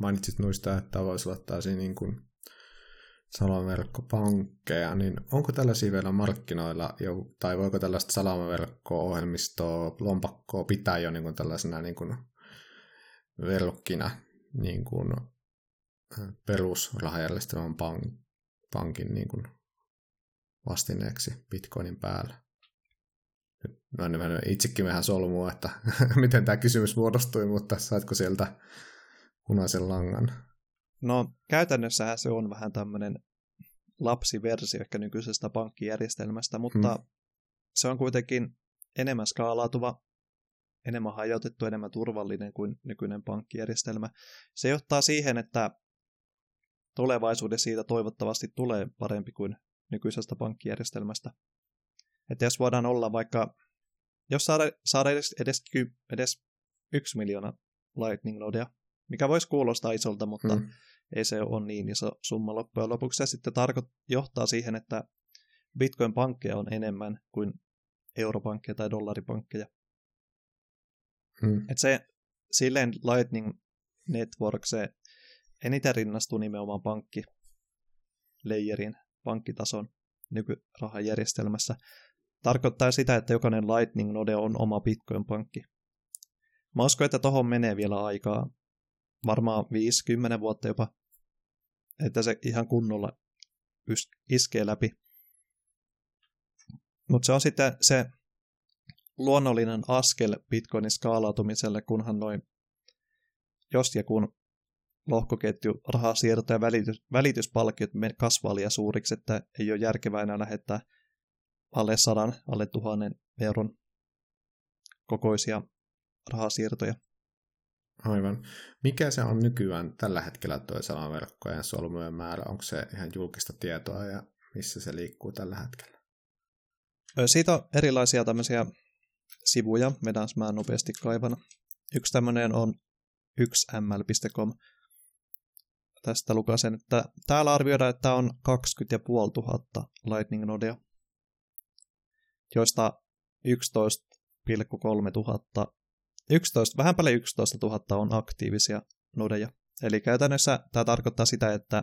mainitsit noista, että voisi olla tällaisia niin kuin salamaverkkopankkeja, niin onko tällaisia vielä markkinoilla, jo, tai voiko tällaista salamaverkko-ohjelmistoa, lompakkoa pitää jo niin kuin tällaisena niin kuin verkkina niin kuin perusrahajärjestelmän pank- pankin niin kuin vastineeksi Bitcoinin päällä? No niin, mä itsekin vähän solmua, että miten tämä kysymys muodostui, mutta saitko sieltä punaisen langan? No käytännössähän se on vähän tämmöinen lapsiversio ehkä nykyisestä pankkijärjestelmästä, mutta hmm. se on kuitenkin enemmän skaalautuva, enemmän hajautettu, enemmän turvallinen kuin nykyinen pankkijärjestelmä. Se johtaa siihen, että tulevaisuudessa siitä toivottavasti tulee parempi kuin nykyisestä pankkijärjestelmästä. Että jos voidaan olla vaikka, jos saada, saada edes, edes, edes yksi miljoona Lightning Nodea, mikä voisi kuulostaa isolta, mutta mm. ei se ole niin iso summa loppujen lopuksi. Se sitten tarko- johtaa siihen, että Bitcoin-pankkeja on enemmän kuin europankkeja tai dollaripankkeja. Mm. Et se silleen Lightning Network, se eniten rinnastuu nimenomaan pankki layerin, pankkitason nykyrahajärjestelmässä tarkoittaa sitä, että jokainen Lightning-node on oma Bitcoin-pankki. Mä uskon, että tohon menee vielä aikaa. Varmaan 5-10 vuotta jopa. Että se ihan kunnolla iskee läpi. Mutta se on sitten se luonnollinen askel Bitcoinin skaalautumiselle, kunhan noin, jos ja kun lohkoketju, rahasiirto ja välitys, välityspalkkiot kasvaa liian suuriksi, että ei ole järkevää enää lähettää alle sadan, alle tuhannen euron kokoisia rahasiirtoja. Aivan. Mikä se on nykyään tällä hetkellä tuo salaverkkojen solmujen määrä? Onko se ihan julkista tietoa ja missä se liikkuu tällä hetkellä? Siitä on erilaisia tämmöisiä sivuja, vedän mä nopeasti kaivan. Yksi tämmöinen on 1ml.com. Tästä lukasen, että täällä arvioidaan, että on 20 500 Lightning Nodea, joista 11,3 tuhatta 11, vähän paljon 11 000 on aktiivisia nodeja. Eli käytännössä tämä tarkoittaa sitä, että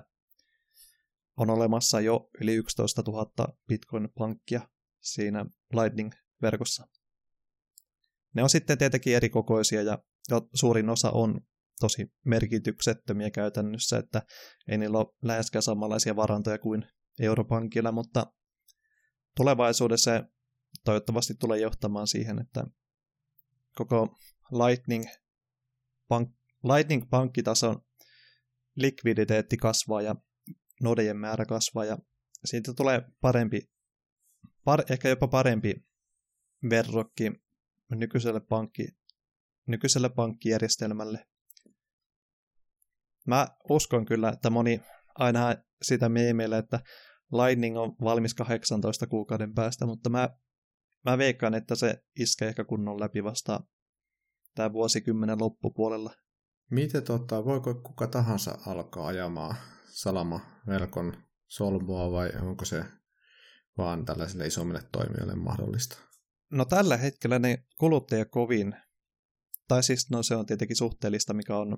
on olemassa jo yli 11 000 Bitcoin-pankkia siinä Lightning-verkossa. Ne on sitten tietenkin eri kokoisia ja suurin osa on tosi merkityksettömiä käytännössä, että ei niillä ole läheskään samanlaisia varantoja kuin Europankilla, mutta tulevaisuudessa toivottavasti tulee johtamaan siihen, että koko Lightning, pank, Lightning pankkitason likviditeetti kasvaa ja nodejen määrä kasvaa ja siitä tulee parempi, par, ehkä jopa parempi verrokki nykyiselle, pankki, nykyiselle pankkijärjestelmälle. Mä uskon kyllä, että moni aina sitä meille, että Lightning on valmis 18 kuukauden päästä, mutta mä, mä veikkaan, että se iskee ehkä kunnon läpi vasta tämä vuosikymmenen loppupuolella. Miten tota, voiko kuka tahansa alkaa ajamaan salama-verkon solmua vai onko se vaan tällaisille isommille toimijoille mahdollista? No tällä hetkellä ne kovin, tai siis no se on tietenkin suhteellista, mikä on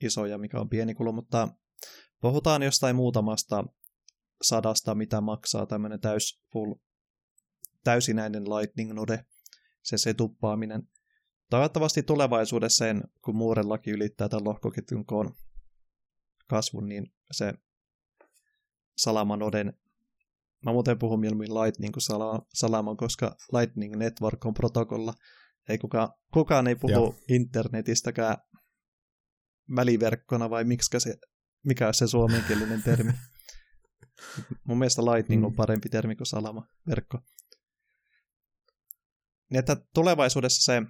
iso ja mikä on pieni kulu, mutta puhutaan jostain muutamasta sadasta, mitä maksaa tämmöinen täys full, täysinäinen lightning node, se setuppaaminen. Toivottavasti tulevaisuudessa sen, kun muuren laki ylittää tämän lohkoketjun koon kasvun, niin se Salamanoden Mä muuten puhun mieluummin Lightning kuin Salama, koska Lightning Network on protokolla. Ei kukaan, kukaan ei puhu Joo. internetistäkään väliverkkona vai miksi se, mikä on se suomenkielinen termi. Mun mielestä Lightning on mm. parempi termi kuin Salama-verkko. Niin että tulevaisuudessa se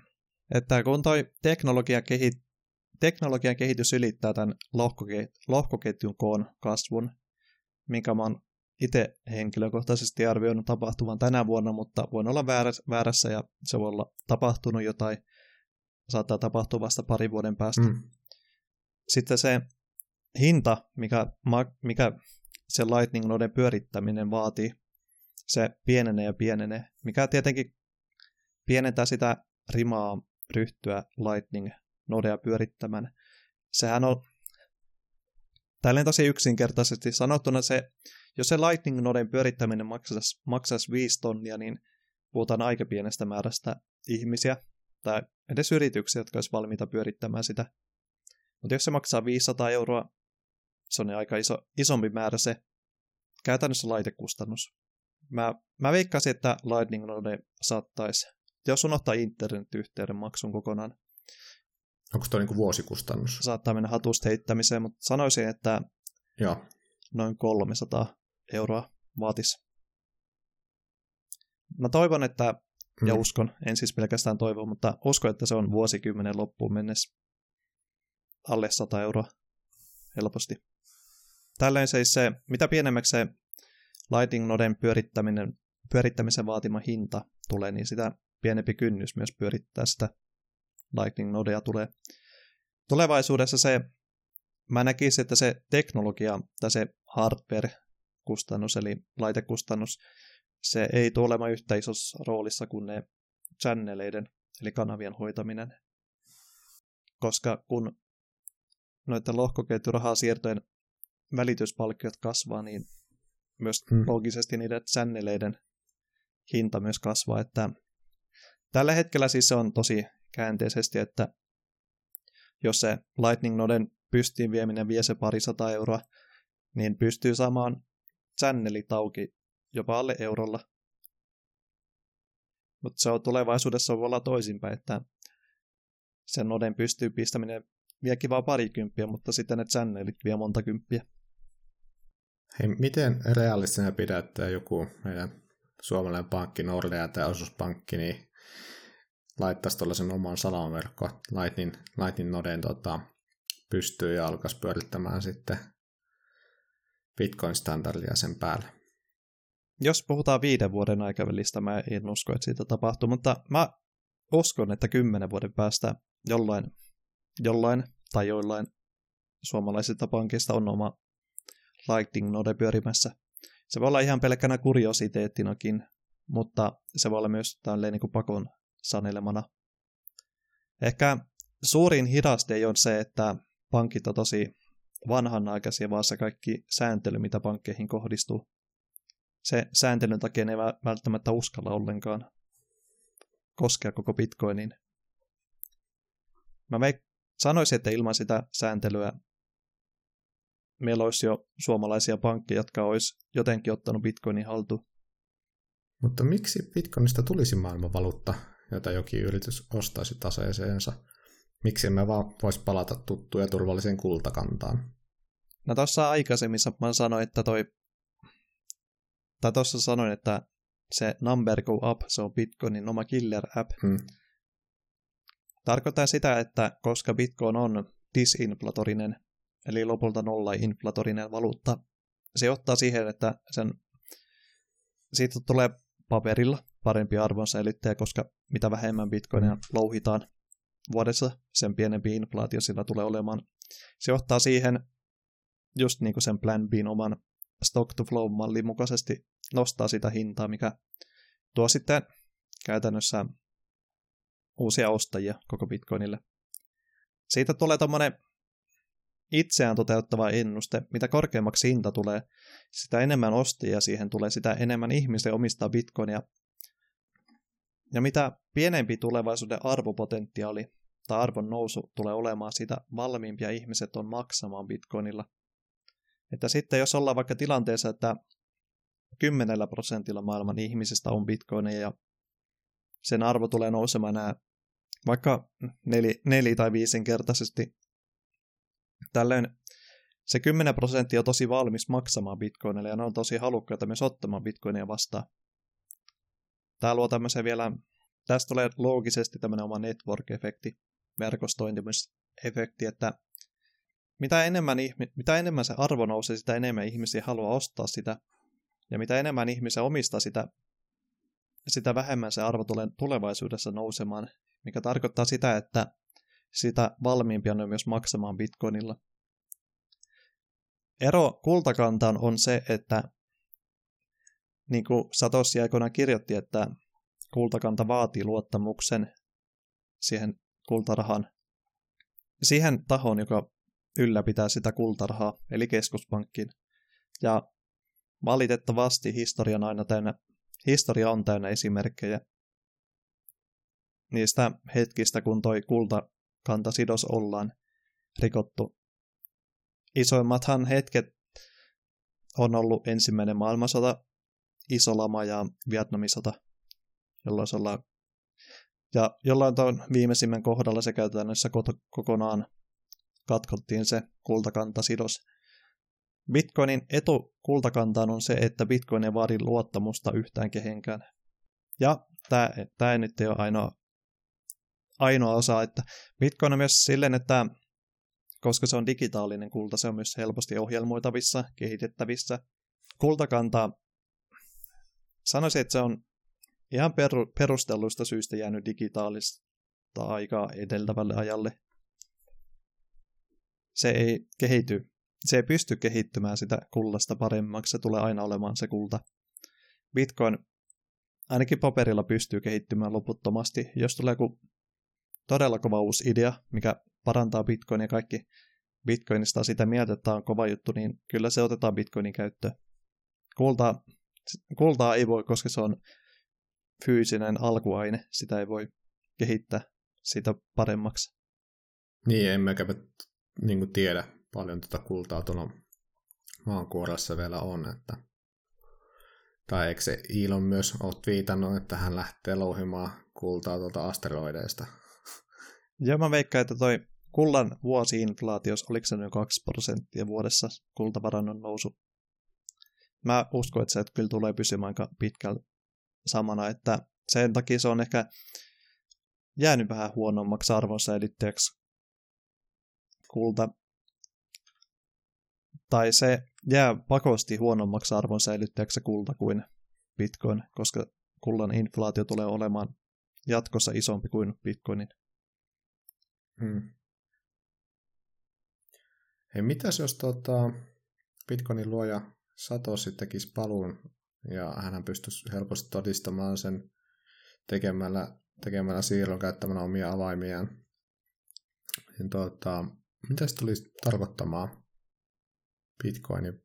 että kun toi teknologia kehit, teknologian kehitys ylittää tämän lohkoket, lohkoketjun koon kasvun, minkä mä oon itse henkilökohtaisesti arvioinut tapahtuvan tänä vuonna, mutta voin olla väärässä ja se voi olla tapahtunut jotain, saattaa tapahtua vasta pari vuoden päästä. Mm. Sitten se hinta, mikä, mikä se Lightning Noden pyörittäminen vaatii, se pienenee ja pienenee, mikä tietenkin pienentää sitä rimaa ryhtyä Lightning-nodea pyörittämään. Sehän on tälleen tosi yksinkertaisesti sanottuna se, jos se Lightning-noden pyörittäminen maksaisi, maksaisi 5 tonnia, niin puhutaan aika pienestä määrästä ihmisiä tai edes yrityksiä, jotka olisivat valmiita pyörittämään sitä. Mutta jos se maksaa 500 euroa, se on aika iso, isompi määrä se käytännössä laitekustannus. Mä, mä veikkaisin, että Lightning Node saattaisi jos unohtaa internetyhteyden maksun kokonaan. Onko tuo niin vuosikustannus? Saattaa mennä hatusta heittämiseen, mutta sanoisin, että Joo. noin 300 euroa vaatisi. Mä toivon, että, ja mm. uskon, en siis pelkästään toivo, mutta uskon, että se on vuosikymmenen loppuun mennessä alle 100 euroa helposti. Tällöin siis se, mitä pienemmäksi se Lightning Noden pyörittäminen, pyörittämisen vaatima hinta tulee, niin sitä pienempi kynnys myös pyörittää sitä Lightning Nodea tulee. Tulevaisuudessa se, mä näkisin, että se teknologia tai se hardware-kustannus, eli laitekustannus, se ei tule olemaan yhtä isossa roolissa kuin ne channeleiden, eli kanavien hoitaminen. Koska kun noiden lohkoketjurahaa-siirtojen välityspalkkiot kasvaa, niin myös hmm. logisesti niiden channeleiden hinta myös kasvaa, että Tällä hetkellä siis se on tosi käänteisesti, että jos se Lightning Noden pystiin vieminen vie se parisata euroa, niin pystyy saamaan channelit auki jopa alle eurolla. Mutta se on tulevaisuudessa voi olla toisinpäin, että sen noden pystyy pistäminen vie kivaa parikymppiä, mutta sitten ne channelit vie monta kymppiä. Hei, miten realistisena pidätte joku meidän suomalainen pankki, Nordea tai osuuspankki, niin laittaisi tuollaisen oman salaverkko Lightning, Lightning Noden tota, pystyy ja alkaisi pyörittämään sitten Bitcoin-standardia sen päälle. Jos puhutaan viiden vuoden aikavälistä, mä en usko, että siitä tapahtuu, mutta mä uskon, että kymmenen vuoden päästä jollain, jollain tai joillain suomalaisista pankista on oma Lightning Node pyörimässä. Se voi olla ihan pelkkänä kuriositeettinakin, mutta se voi olla myös tälleen niin kuin pakon sanelemana. Ehkä suurin hidaste ole se, että pankit on tosi vanhanaikaisia, vaan se kaikki sääntely, mitä pankkeihin kohdistuu. Se sääntelyn takia ne ei välttämättä uskalla ollenkaan koskea koko Bitcoiniin. Mä me sanoisin, että ilman sitä sääntelyä meillä olisi jo suomalaisia pankkeja, jotka olisi jotenkin ottanut Bitcoinin haltuun. Mutta miksi Bitcoinista tulisi maailmanvaluutta, jota jokin yritys ostaisi taseeseensa? Miksi emme vaan voisi palata tuttuun ja turvalliseen kultakantaan? No tuossa aikaisemmin mä sanoin, että toi... Tai tuossa sanoin, että se Number Go Up, se on Bitcoinin oma killer app. Hmm. Tarkoittaa sitä, että koska Bitcoin on disinflatorinen, eli lopulta nolla inflatorinen valuutta, se ottaa siihen, että sen, siitä tulee paperilla parempi arvonsäilyttäjä, koska mitä vähemmän bitcoinia mm. louhitaan vuodessa, sen pienempi inflaatio sillä tulee olemaan. Se johtaa siihen, just niin kuin sen Plan Bin oman stock to flow mallin mukaisesti nostaa sitä hintaa, mikä tuo sitten käytännössä uusia ostajia koko Bitcoinille. Siitä tulee tämmöinen itseään toteuttava ennuste. Mitä korkeammaksi hinta tulee, sitä enemmän ostajia siihen tulee, sitä enemmän ihmisiä omistaa Bitcoinia. Ja mitä pienempi tulevaisuuden arvopotentiaali tai arvon nousu tulee olemaan, sitä valmiimpia ihmiset on maksamaan Bitcoinilla. Että sitten jos ollaan vaikka tilanteessa, että 10 prosentilla maailman ihmisistä on bitcoineja ja sen arvo tulee nousemaan nämä vaikka neli, neli tai viisinkertaisesti. Tällöin se 10 prosenttia on tosi valmis maksamaan bitcoinille ja ne on tosi halukkaita myös ottamaan bitcoinia vastaan. Tämä luo tämmöisen vielä, tästä tulee loogisesti tämmöinen oma network-efekti, verkostointimisefekti, että mitä enemmän, mitä enemmän se arvo nousee, sitä enemmän ihmisiä haluaa ostaa sitä. Ja mitä enemmän ihmisiä omistaa sitä, sitä vähemmän se arvo tulee tulevaisuudessa nousemaan, mikä tarkoittaa sitä, että sitä valmiimpia on myös maksamaan bitcoinilla. Ero kultakantaan on se, että niin kuin Satoshi aikoinaan kirjoitti, että kultakanta vaatii luottamuksen siihen kultarahan, siihen tahoon, joka ylläpitää sitä kultarahaa, eli keskuspankkiin. Ja valitettavasti historia on aina täynnä, historia on täynnä esimerkkejä niistä hetkistä, kun toi kultakantasidos ollaan rikottu. Isoimmathan hetket on ollut ensimmäinen maailmansota, iso lama ja Vietnamin sota, jolloin se ollaan ja jollain tuon viimeisimmän kohdalla se käytännössä kokonaan katkottiin se kultakantasidos. Bitcoinin etu kultakantaan on se, että Bitcoin ei vaadi luottamusta yhtään kehenkään. Ja tämä, tämä nyt ei ole ainoa, ainoa osa, että Bitcoin on myös silleen, että koska se on digitaalinen kulta, se on myös helposti ohjelmoitavissa, kehitettävissä. Kultakanta, sanoisin, että se on ihan perustelluista syistä jäänyt digitaalista aikaa edeltävälle ajalle se ei kehity, se ei pysty kehittymään sitä kullasta paremmaksi, se tulee aina olemaan se kulta. Bitcoin ainakin paperilla pystyy kehittymään loputtomasti. Jos tulee joku todella kova uusi idea, mikä parantaa Bitcoinia ja kaikki Bitcoinista sitä mieltä, että on kova juttu, niin kyllä se otetaan Bitcoinin käyttöön. Kultaa, kultaa ei voi, koska se on fyysinen alkuaine, sitä ei voi kehittää sitä paremmaksi. Niin, emmekä me niin kuin tiedä paljon tuota kultaa tuolla maankuoressa vielä on. Että... Tai eikö se Elon myös ole viitannut, että hän lähtee louhimaan kultaa tuolta asteroideista? Joo, mä veikkaan, että toi kullan vuosi-inflaatios, oliko se noin 2 prosenttia vuodessa kultavarannon nousu? Mä uskon, että se kyllä tulee pysymään aika pitkällä samana, että sen takia se on ehkä jäänyt vähän huonommaksi arvonsäilyttäjäksi kulta. Tai se jää pakosti huonommaksi arvonsäilyttäjäksi kulta kuin bitcoin, koska kullan inflaatio tulee olemaan jatkossa isompi kuin bitcoinin. Hmm. Hei, mitäs jos tota, Bitcoinin luoja Satoshi tekisi paluun ja hän pystyisi helposti todistamaan sen tekemällä, tekemällä siirron käyttämällä omia avaimiaan. Niin tota, mitä se tulisi tarkoittamaan Bitcoinin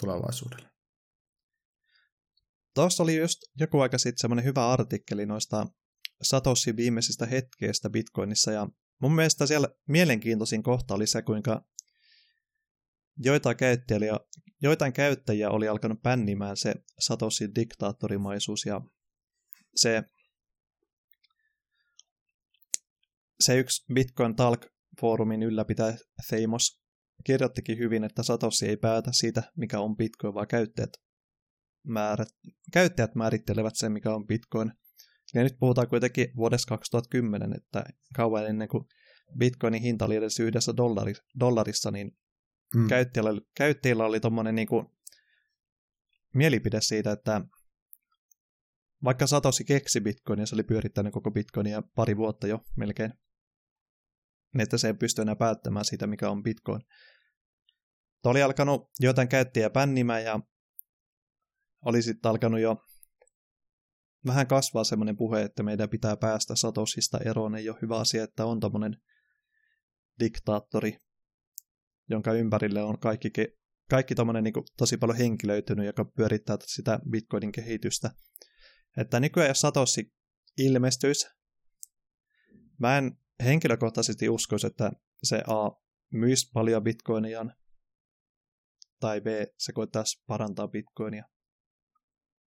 tulevaisuudelle? Tuossa oli just joku aika sitten semmoinen hyvä artikkeli noista Satoshi viimeisistä hetkeistä Bitcoinissa, ja mun mielestä siellä mielenkiintoisin kohta oli se, kuinka joitain käyttäjiä, joitain käyttäjiä oli alkanut pännimään se Satoshi diktaattorimaisuus, ja se, se yksi Bitcoin Talk-foorumin ylläpitäjä Theimos kirjoittikin hyvin, että Satoshi ei päätä siitä, mikä on Bitcoin, vaan käyttäjät, määrät, käyttäjät määrittelevät sen, mikä on Bitcoin. Ja nyt puhutaan kuitenkin vuodesta 2010, että kauan ennen kuin Bitcoinin hinta oli edes yhdessä dollari, dollarissa, niin mm. käyttäjillä, käyttäjillä oli tuommoinen niin mielipide siitä, että vaikka Satoshi keksi Bitcoinia, se oli pyörittänyt koko Bitcoinia pari vuotta jo melkein, niin että se ei pysty enää päättämään siitä, mikä on Bitcoin. Tuo oli alkanut jotain käyttäjiä pännimään ja oli sitten alkanut jo vähän kasvaa semmoinen puhe, että meidän pitää päästä Satoshista eroon. Ei ole hyvä asia, että on tommonen diktaattori, jonka ympärille on kaikki, kaikki tommonen niin tosi paljon henkilöitynyt, joka pyörittää sitä Bitcoinin kehitystä. Että nykyään jos Satoshi ilmestyisi, mä en henkilökohtaisesti uskoisi, että se A myisi paljon bitcoinia, tai B se koittaisi parantaa bitcoinia.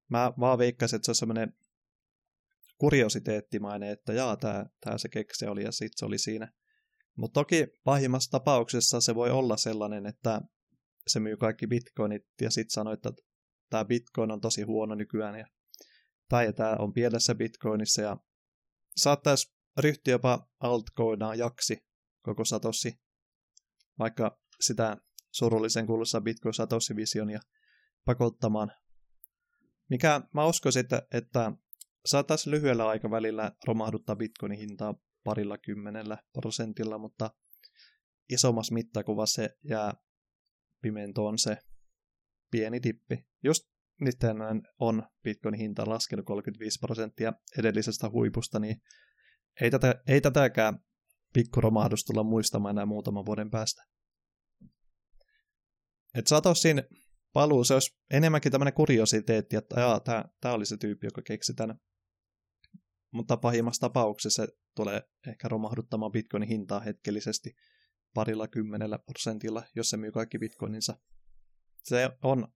Mä vaan veikkaisin, että se on semmoinen kuriositeettimainen, että jaa, tää se kekse oli ja sitten se oli siinä. Mutta toki pahimmassa tapauksessa se voi olla sellainen, että se myy kaikki bitcoinit ja sitten sanoo, että tämä bitcoin on tosi huono nykyään ja tai tämä on pielessä bitcoinissa ja saattaisi ryhtyä jopa altcoinajaksi koko Satoshi, vaikka sitä surullisen kuulussa Bitcoin Satoshi-visionia pakottamaan. Mikä mä uskoisin, että, että saataisiin lyhyellä aikavälillä romahduttaa Bitcoinin hintaa parilla kymmenellä prosentilla, mutta isommassa mittakuvassa se jää pimentoon se pieni dippi. Just nyt on Bitcoinin hinta laskenut 35 prosenttia edellisestä huipusta, niin ei, tätä, ei tätäkään pikkuromahdus tulla muistamaan enää muutaman vuoden päästä. Et Satosin paluu, se olisi enemmänkin tämmöinen kuriositeetti, että tämä oli se tyyppi, joka keksi tämän. Mutta pahimmassa tapauksessa se tulee ehkä romahduttamaan bitcoinin hintaa hetkellisesti parilla kymmenellä prosentilla, jos se myy kaikki bitcoininsa. Se on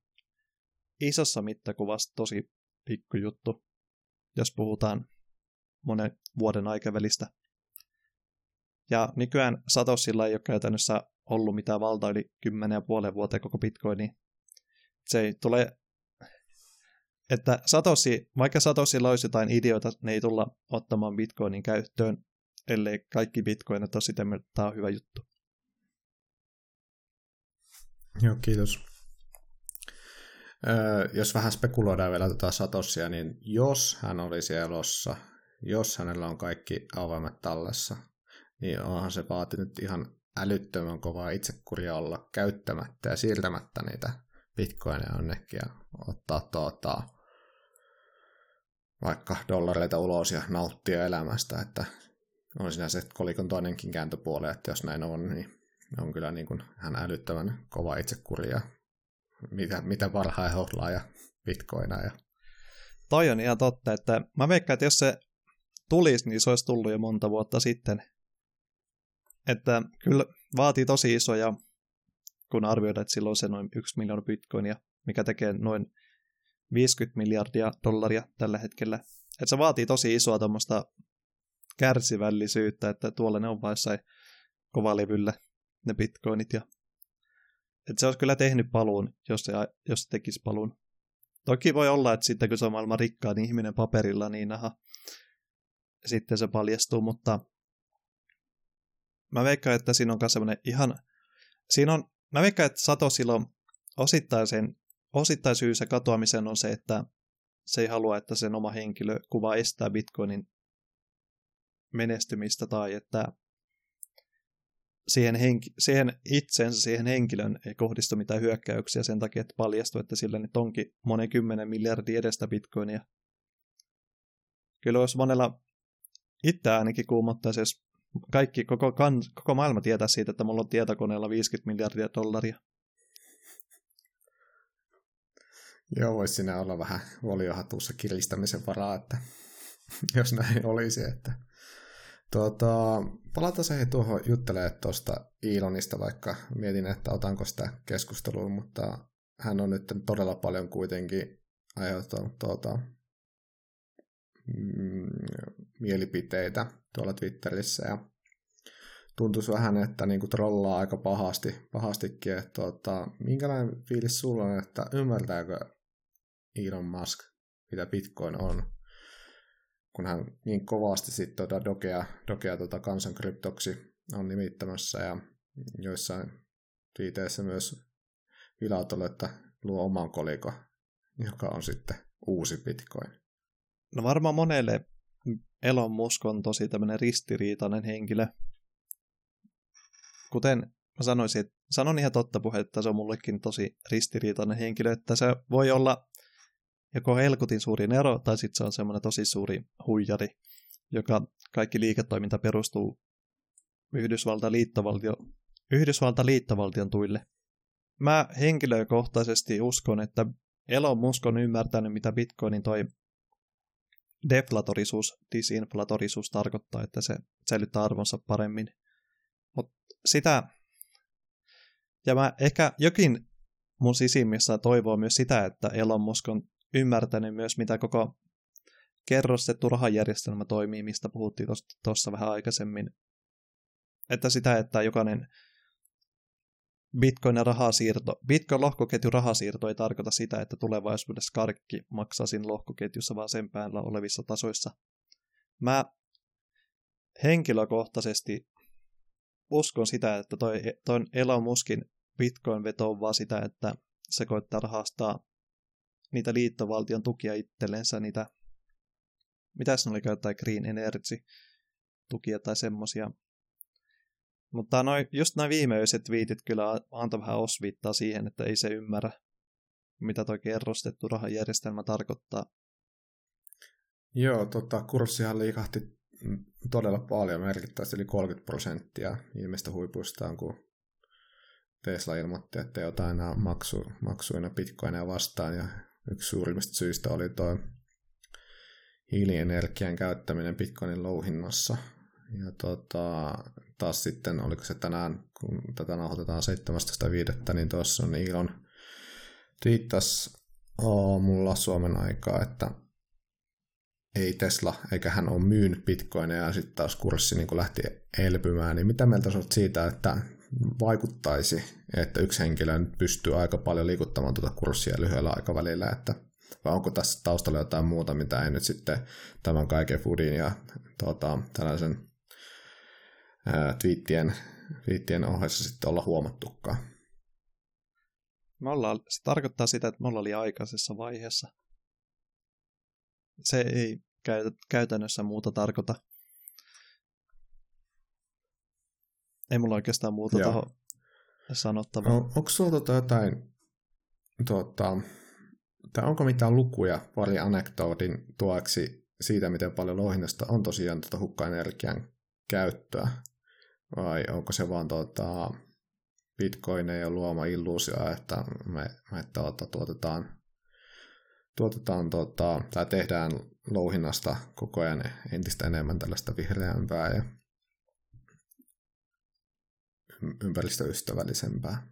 isossa mittakuvassa tosi pikkujuttu, jos puhutaan monen vuoden aikavälistä. Ja nykyään Satoshilla ei ole käytännössä ollut mitään valtaa yli 10,5 vuoteen koko Bitcoini. Se ei tule, että Satoshi, vaikka Satoshilla olisi jotain ideoita, ne ei tulla ottamaan Bitcoinin käyttöön, ellei kaikki Bitcoinit ole sitä, että tämä on hyvä juttu. Joo, kiitos. Öö, jos vähän spekuloidaan vielä tätä Satosia, niin jos hän olisi elossa, jos hänellä on kaikki avaimet tallessa, niin onhan se vaatinut ihan älyttömän kovaa itsekuria olla käyttämättä ja siirtämättä niitä bitcoineja onnekin ja ottaa tuota, vaikka dollareita ulos ja nauttia elämästä, että on siinä se kolikon toinenkin kääntöpuoli, että jos näin on, niin on kyllä niin kuin hän älyttömän kova itsekuria, mitä, mitä parhain hohlaa ja bitcoina. Ja... Toi on ihan totta, että mä veikkaan, että jos se tulisi, niin se olisi tullut jo monta vuotta sitten. että kyllä vaatii tosi isoja, kun arvioidaan, että silloin se noin 1 miljoona bitcoinia, mikä tekee noin 50 miljardia dollaria tällä hetkellä. Että se vaatii tosi isoa tuommoista kärsivällisyyttä, että tuolla ne on vain jossain kovalevyllä ne bitcoinit. Ja... Että se olisi kyllä tehnyt paluun, jos se, jos se tekisi paluun. Toki voi olla, että sitten kun se on maailman rikkaan ihminen paperilla, niin aha, sitten se paljastuu, mutta mä veikkaan, että siinä on myös semmoinen ihan, siinä on, mä veikkaan, että Satosilla on osittaisen, osittain syy se katoamisen on se, että se ei halua, että sen oma henkilökuva estää Bitcoinin menestymistä tai että siihen, henki, siihen itsensä, siihen henkilön ei kohdistu mitään hyökkäyksiä sen takia, että paljastuu, että sillä nyt onkin monen kymmenen miljardia edestä bitcoinia. Kyllä jos monella itse ainakin kuumottaisi, jos kaikki, koko, kan, koko maailma tietää siitä, että mulla on tietokoneella 50 miljardia dollaria. Joo, voisi siinä olla vähän voliohatussa kiristämisen varaa, että jos näin olisi, että Tuota, palataan se tuohon juttelemaan tuosta Ilonista, vaikka mietin, että otanko sitä keskustelua, mutta hän on nyt todella paljon kuitenkin aiheuttanut tuota, mm, mielipiteitä tuolla Twitterissä ja tuntuisi vähän, että niinku trollaa aika pahasti, pahastikin, että tuota, minkälainen fiilis sulla on, että ymmärtääkö Elon Musk, mitä Bitcoin on? kun hän niin kovasti sitten tuota Dokea, Dokea tuota kansankryptoksi on nimittämässä ja joissain twiiteissä myös vilautellut, että luo oman koliko, joka on sitten uusi Bitcoin. No varmaan monelle Elon Musk on tosi tämmöinen ristiriitainen henkilö. Kuten mä sanoisin, että sanon ihan totta puhe, että se on mullekin tosi ristiriitainen henkilö, että se voi olla joko helkutin suurin ero, tai sitten se on semmoinen tosi suuri huijari, joka kaikki liiketoiminta perustuu Yhdysvalta liittovaltio, Yhdysvalta liittovaltion tuille. Mä henkilökohtaisesti uskon, että Elon Musk on ymmärtänyt, mitä Bitcoinin toi deflatorisuus, disinflatorisuus tarkoittaa, että se säilyttää arvonsa paremmin. Mutta sitä, ja mä ehkä jokin mun sisimmissä toivoo myös sitä, että Elon Musk on ymmärtänyt myös, mitä koko kerrostettu rahajärjestelmä toimii, mistä puhuttiin tuossa vähän aikaisemmin. Että sitä, että jokainen Bitcoin ja rahasiirto, Bitcoin lohkoketju rahasiirto ei tarkoita sitä, että tulevaisuudessa karkki maksaa siinä lohkoketjussa, vaan sen päällä olevissa tasoissa. Mä henkilökohtaisesti uskon sitä, että toi, toi Elon Muskin Bitcoin-veto on vaan sitä, että se koittaa rahastaa niitä liittovaltion tukia itsellensä, niitä, mitä se oli käyttää Green Energy tukia tai semmosia. Mutta noi, just nämä viimeiset viitit kyllä antoi vähän osviittaa siihen, että ei se ymmärrä, mitä tuo kerrostettu rahajärjestelmä tarkoittaa. Joo, tota, kurssihan liikahti todella paljon, merkittävästi yli 30 prosenttia viimeistä huipuistaan, kun Tesla ilmoitti, että ei ota enää maksu, maksuina bitcoineja vastaan, ja yksi suurimmista syistä oli tuo hiilienergian käyttäminen Bitcoinin louhinnassa. Ja tota, taas sitten, oliko se tänään, kun tätä nauhoitetaan 17.5., niin tuossa on Ilon twiittas aamulla Suomen aikaa, että ei Tesla, eikä hän ole myynyt bitcoineja, ja sitten taas kurssi niin lähti elpymään, niin mitä mieltä olet siitä, että vaikuttaisi, että yksi henkilö pystyy aika paljon liikuttamaan tuota kurssia lyhyellä aikavälillä, että vai onko tässä taustalla jotain muuta, mitä ei nyt sitten tämän kaiken foodin ja tuota, tällaisen ää, twiittien, twiittien ohessa sitten olla huomattukaan. Me ollaan, se tarkoittaa sitä, että me ollaan liian aikaisessa vaiheessa. Se ei käytännössä muuta tarkoita. Ei mulla oikeastaan muuta tuohon sanottavaa. No, onko sulla tota jotain, tuota, tai onko mitään lukuja pari anekdootin tuoksi siitä, miten paljon louhinnasta on tosiaan tuota hukkaenergian käyttöä? Vai onko se vaan tuota, bitcoineja luoma illuusio, että me, me tuota, tuotetaan, tuotetaan tuota, tai tehdään louhinnasta koko ajan entistä enemmän tällaista vihreämpää ja ympäristöystävällisempää.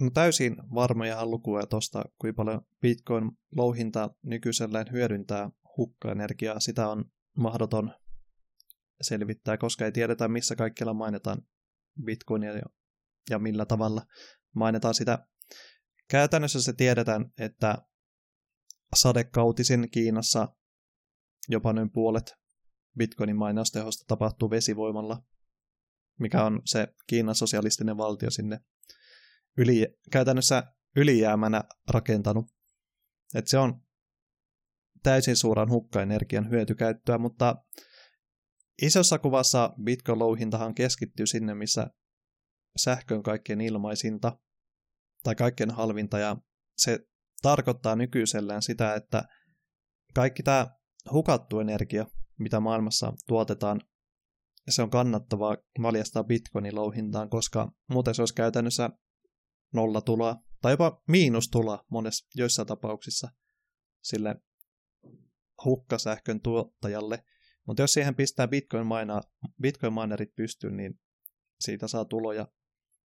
No täysin varmoja lukuja tuosta, kuinka paljon Bitcoin-louhinta nykyisellään hyödyntää hukkaenergiaa. Sitä on mahdoton selvittää, koska ei tiedetä, missä kaikkialla mainitaan Bitcoinia ja, millä tavalla mainitaan sitä. Käytännössä se tiedetään, että sadekautisin Kiinassa jopa noin puolet Bitcoinin mainaustehosta tapahtuu vesivoimalla, mikä on se Kiinan sosialistinen valtio sinne yli, käytännössä ylijäämänä rakentanut. Et se on täysin suuran hukkaenergian hyötykäyttöä, mutta isossa kuvassa Bitcoin-louhintahan keskittyy sinne, missä sähkö on kaikkein ilmaisinta tai kaikkein halvinta, ja se tarkoittaa nykyisellään sitä, että kaikki tämä hukattu energia, mitä maailmassa tuotetaan, se on kannattavaa valjastaa bitcoinin louhintaan, koska muuten se olisi käytännössä nolla tuloa, tai jopa miinustuloa monessa joissain tapauksissa sille hukkasähkön tuottajalle. Mutta jos siihen pistää bitcoin, maina, bitcoin minerit pystyyn, niin siitä saa tuloja.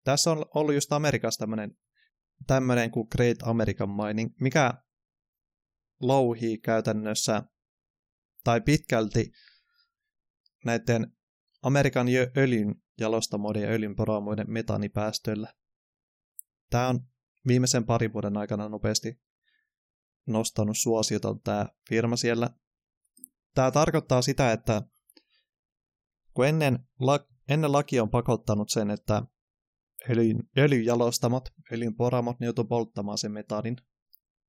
Tässä on ollut just Amerikassa tämmöinen tämmöinen kuin Great American Mining, mikä louhii käytännössä tai pitkälti näiden Amerikan öljyn jalostamoiden ja öljynporaamoiden metanipäästöillä. Tämä on viimeisen parin vuoden aikana nopeasti nostanut suosiota tämä firma siellä. Tämä tarkoittaa sitä, että kun ennen, ennen laki on pakottanut sen, että öljyn, öljyjalostamot, öljynporamot, ne joutuu polttamaan sen metaanin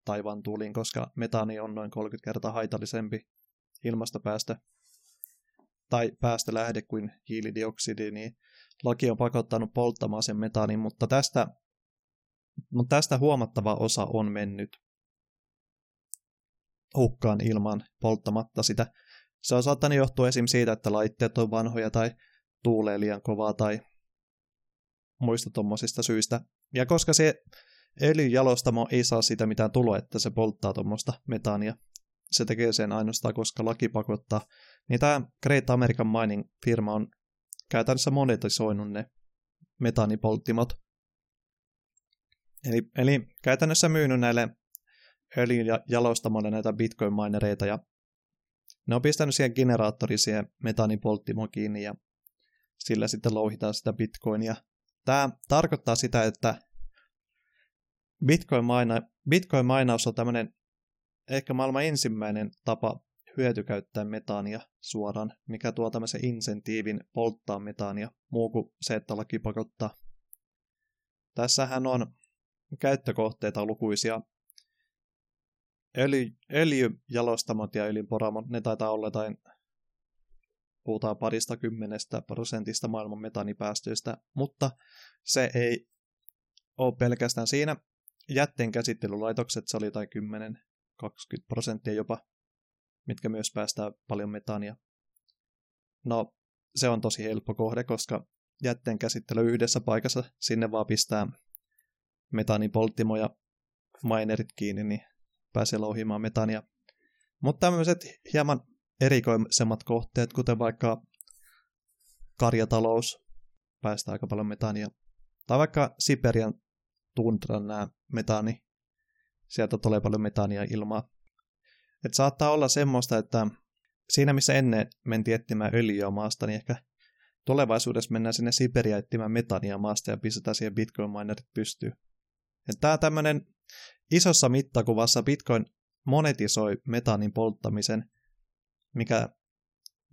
taivaan tuuliin, koska metaani on noin 30 kertaa haitallisempi ilmastopäästö tai päästölähde kuin hiilidioksidi, niin laki on pakottanut polttamaan sen metaanin, mutta tästä, mutta tästä huomattava osa on mennyt hukkaan ilman polttamatta sitä. Se on saattanut johtua esim. siitä, että laitteet on vanhoja tai tuulee liian kovaa tai muista tuommoisista syistä. Ja koska se öljyjalostamo ei saa sitä mitään tuloa, että se polttaa tuommoista metaania, se tekee sen ainoastaan, koska laki pakottaa, niin tämä Great American Mining firma on käytännössä monetisoinut ne metaanipolttimot. Eli, eli käytännössä myynyt näille öljyjalostamoille näitä bitcoin-minereita ja ne on pistänyt siihen generaattori siihen metaanipolttimoon kiinni ja sillä sitten louhitaan sitä bitcoinia Tämä tarkoittaa sitä, että Bitcoin-maina, Bitcoin-mainaus on tämmöinen ehkä maailman ensimmäinen tapa hyötykäyttää metaania suoraan, mikä tuo tämmöisen insentiivin polttaa metaania, muu kuin se, että laki pakottaa. Tässähän on käyttökohteita lukuisia. Öljy, öljyjalostamot ja öljynporamot, ne taitaa olla jotain puhutaan parista kymmenestä prosentista maailman metanipäästöistä, mutta se ei ole pelkästään siinä. Jätteen käsittelylaitokset, se oli jotain 10-20 prosenttia jopa, mitkä myös päästää paljon metania. No, se on tosi helppo kohde, koska jätteen käsittely yhdessä paikassa, sinne vaan pistää metanipolttimo ja minerit kiinni, niin pääsee louhimaan metania. Mutta tämmöiset hieman erikoisemmat kohteet, kuten vaikka karjatalous, päästää aika paljon metaania. Tai vaikka Siperian tundran nämä metaani, sieltä tulee paljon metaania ilmaa. Et saattaa olla semmoista, että siinä missä ennen mentiin etsimään öljyä maasta, niin ehkä tulevaisuudessa mennään sinne Siberia etsimään metania maasta ja pistetään siihen bitcoin-minerit pystyyn. Tämä tämmöinen isossa mittakuvassa Bitcoin monetisoi metaanin polttamisen – mikä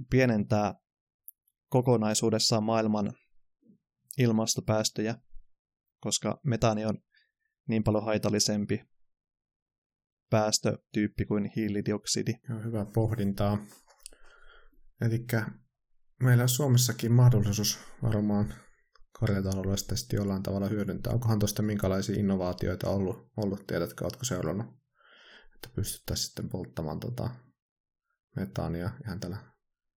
pienentää kokonaisuudessaan maailman ilmastopäästöjä, koska metaani on niin paljon haitallisempi päästötyyppi kuin hiilidioksidi. Joo, hyvä pohdintaa. Eli meillä on Suomessakin mahdollisuus varmaan karjataloudesta jollain tavalla hyödyntää. Onkohan tuosta minkälaisia innovaatioita ollut, ollut tiedätkö, oletko seurannut, että pystyttäisiin sitten polttamaan tota metaania ihan täällä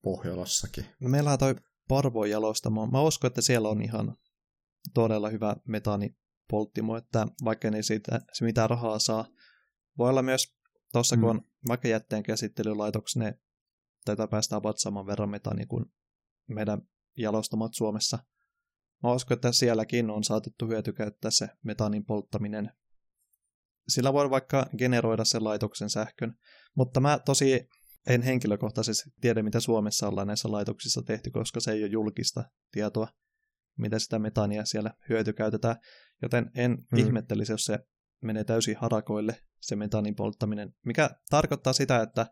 Pohjolassakin. No meillä on toi Parvo jalostamo. Mä uskon, että siellä on ihan todella hyvä metaanipolttimo, että vaikka ei siitä se mitään rahaa saa. Voi olla myös tuossa, mm. kun on vaikka jätteen käsittelylaitoksi, ne tätä päästä about saman verran metaania kuin meidän jalostamat Suomessa. mä uskon, että sielläkin on saatettu hyötykäyttää se metaanin polttaminen. Sillä voi vaikka generoida sen laitoksen sähkön, mutta mä tosi en henkilökohtaisesti tiedä, mitä Suomessa ollaan näissä laitoksissa tehty, koska se ei ole julkista tietoa, mitä sitä metania siellä hyötykäytetään, joten en mm. ihmettelisi, jos se menee täysin harakoille, se metanin polttaminen, mikä tarkoittaa sitä, että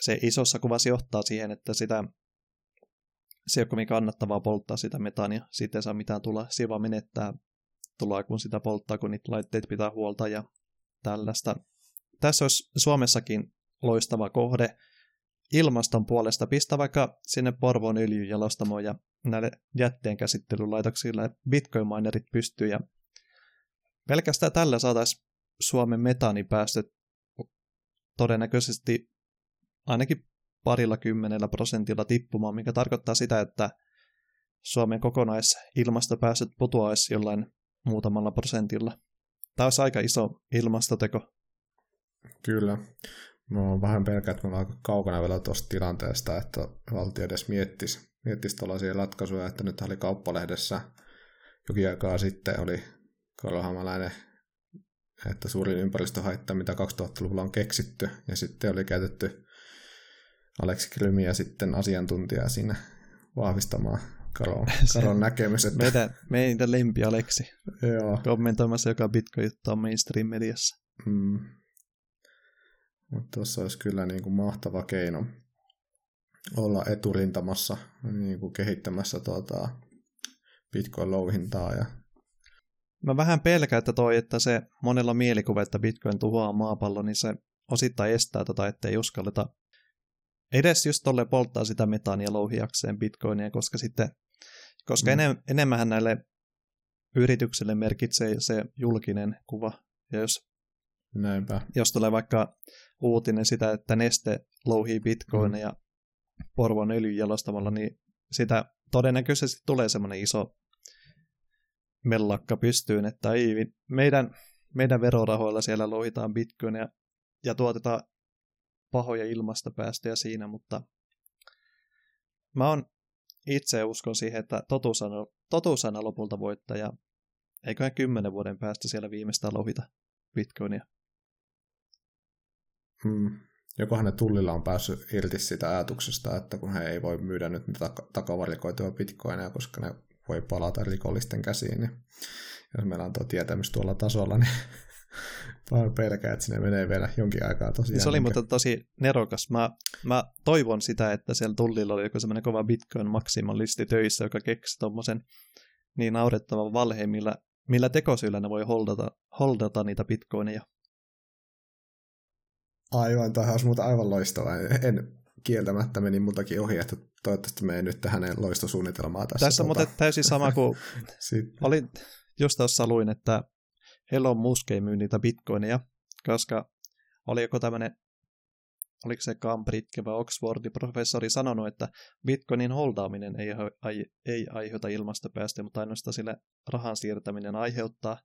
se isossa kuvassa johtaa siihen, että sitä se ei ole kannattavaa polttaa sitä metania, siitä ei saa mitään tulla, siinä vaan menettää tuloa, kun sitä polttaa, kun niitä laitteet pitää huolta ja tällaista. Tässä olisi Suomessakin loistava kohde ilmaston puolesta. Pistä vaikka sinne Porvoon öljyjalostamoon ja näille jätteenkäsittelylaitoksille bitcoin-minerit pystyy ja pelkästään tällä saataisiin Suomen metaanipäästöt todennäköisesti ainakin parilla kymmenellä prosentilla tippumaan, mikä tarkoittaa sitä, että Suomen kokonaisilmastopäästöt putoaisi jollain muutamalla prosentilla. Tämä olisi aika iso ilmastoteko. Kyllä. Mä oon vähän pelkää, että me ollaan aika kaukana vielä tuosta tilanteesta, että valtio edes miettisi, miettisi tällaisia ratkaisuja, että nyt oli kauppalehdessä jokin aikaa sitten oli Karlo että suurin ympäristöhaitta, mitä 2000-luvulla on keksitty, ja sitten oli käytetty Aleksi Krymiä sitten asiantuntijaa siinä vahvistamaan Karon, Karon näkemys. Että... Meidän, meidän lempi Aleksi. Joo. Kommentoimassa joka Bitcoin-juttu mainstream-mediassa. Mm. Mutta tuossa olisi kyllä niin kuin mahtava keino olla eturintamassa niin kuin kehittämässä tuota Bitcoin-louhintaa. Ja... Mä vähän pelkään, että toi, että se monella mielikuva, että Bitcoin tuhoaa maapallon, niin se osittain estää tota, ettei uskalleta edes just tolle polttaa sitä metaania louhiakseen bitcoinia, koska sitten, koska mm. enem, enemmän näille yrityksille merkitsee se julkinen kuva. Ja jos, Näinpä. jos tulee vaikka uutinen sitä, että Neste louhii bitcoinia mm. Porvon öljyjalostamalla, niin sitä todennäköisesti tulee semmoinen iso mellakka pystyyn, että ei, meidän, meidän verorahoilla siellä louhitaan bitcoinia ja tuotetaan pahoja ilmastopäästöjä siinä, mutta mä on itse uskon siihen, että totuus on, totuus aina lopulta voittaja. Eiköhän kymmenen vuoden päästä siellä viimeistään lohita bitcoinia. Hmm. Jokohan ne tullilla on päässyt irti sitä ajatuksesta, että kun he ei voi myydä nyt tak- takavarikoitua bitcoineja, koska ne voi palata rikollisten käsiin, niin jos meillä on tuo tietämys tuolla tasolla, niin Vaan pelkää, että sinne menee vielä jonkin aikaa tosiaan. Se oli mutta tosi nerokas. Mä, mä toivon sitä, että siellä tullilla oli joku semmoinen kova bitcoin maksimalisti töissä, joka keksi tuommoisen niin naurettavan valheen, millä, millä tekosyillä ne voi holdata, holdata niitä bitcoineja. Aivan, tämä olisi aivan loistavaa. En kieltämättä meni multakin ohi, että toivottavasti me ei nyt hänen loistosuunnitelmaa tässä. Tässä on tota... täysin sama kuin olin just tuossa luin, että Elon Musk ei myy niitä bitcoineja, koska oli joku tämmöinen, oliko se Cambridge vai Oxfordin professori sanonut, että bitcoinin holdaaminen ei, ai, ei aiheuta ilmastopäästöjä, mutta ainoastaan sille rahan siirtäminen aiheuttaa.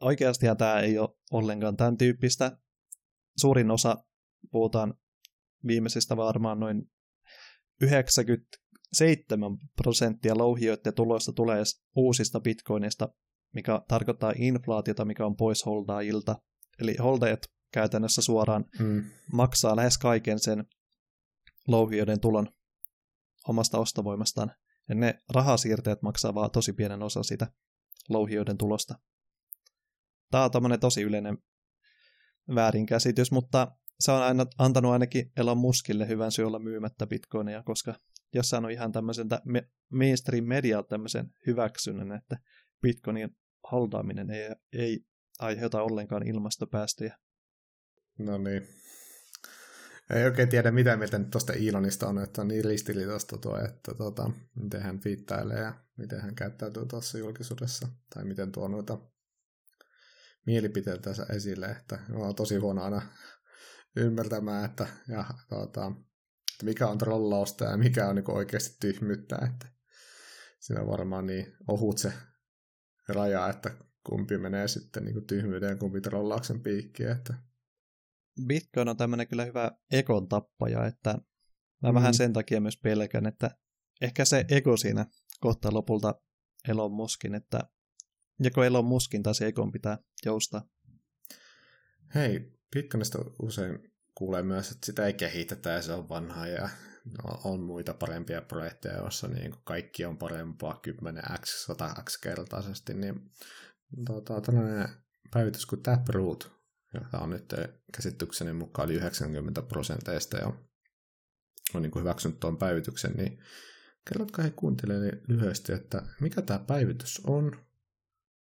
Oikeastihan tämä ei ole ollenkaan tämän tyyppistä. Suurin osa, puhutaan viimeisestä varmaan noin 97 prosenttia louhijoiden tuloista tulee uusista bitcoinista mikä tarkoittaa inflaatiota, mikä on pois holdaajilta. Eli holdajat käytännössä suoraan hmm. maksaa lähes kaiken sen louhijoiden tulon omasta ostovoimastaan. Ja ne rahasiirteet maksaa vaan tosi pienen osan sitä louhijoiden tulosta. Tämä on tämmöinen tosi yleinen väärinkäsitys, mutta se on aina antanut ainakin Elon Muskille hyvän syy olla myymättä bitcoineja, koska jos on ihan tämmöisen mainstream media tämmöisen hyväksynnän, että bitcoinin haldaaminen ei, ei aiheuta ollenkaan ilmastopäästöjä. No niin. Ei oikein tiedä, mitä mieltä nyt tuosta Elonista on, että on niin ristiriitaista tuo, että tota, miten hän viittailee ja miten hän käyttäytyy tuossa julkisuudessa, tai miten tuo noita mielipiteitä esille, että on tosi huono aina ymmärtämään, että, ja, tota, että mikä on trollausta ja mikä on niin oikeasti tyhmyyttä, että siinä on varmaan niin ohut se raja, että kumpi menee sitten niin tyhmyyden ja kumpi trollauksen piikkiin. Että... Bitcoin on tämmöinen kyllä hyvä ekon tappaja, että mä mm. vähän sen takia myös pelkän, että ehkä se ego siinä kohta lopulta Elon Muskin, että joko Elon Muskin tai Seikon pitää joustaa. Hei, Bitcoinista usein kuulee myös, että sitä ei kehitetä ja se on vanha ja on muita parempia projekteja, joissa niin kaikki on parempaa 10x, 100x kertaisesti, niin tota, tällainen päivitys kuin Taproot, joka on nyt käsitykseni mukaan yli 90 prosenteista ja on niin kuin hyväksynyt tuon päivityksen, niin kerrotko he kuuntelijoille lyhyesti, että mikä tämä päivitys on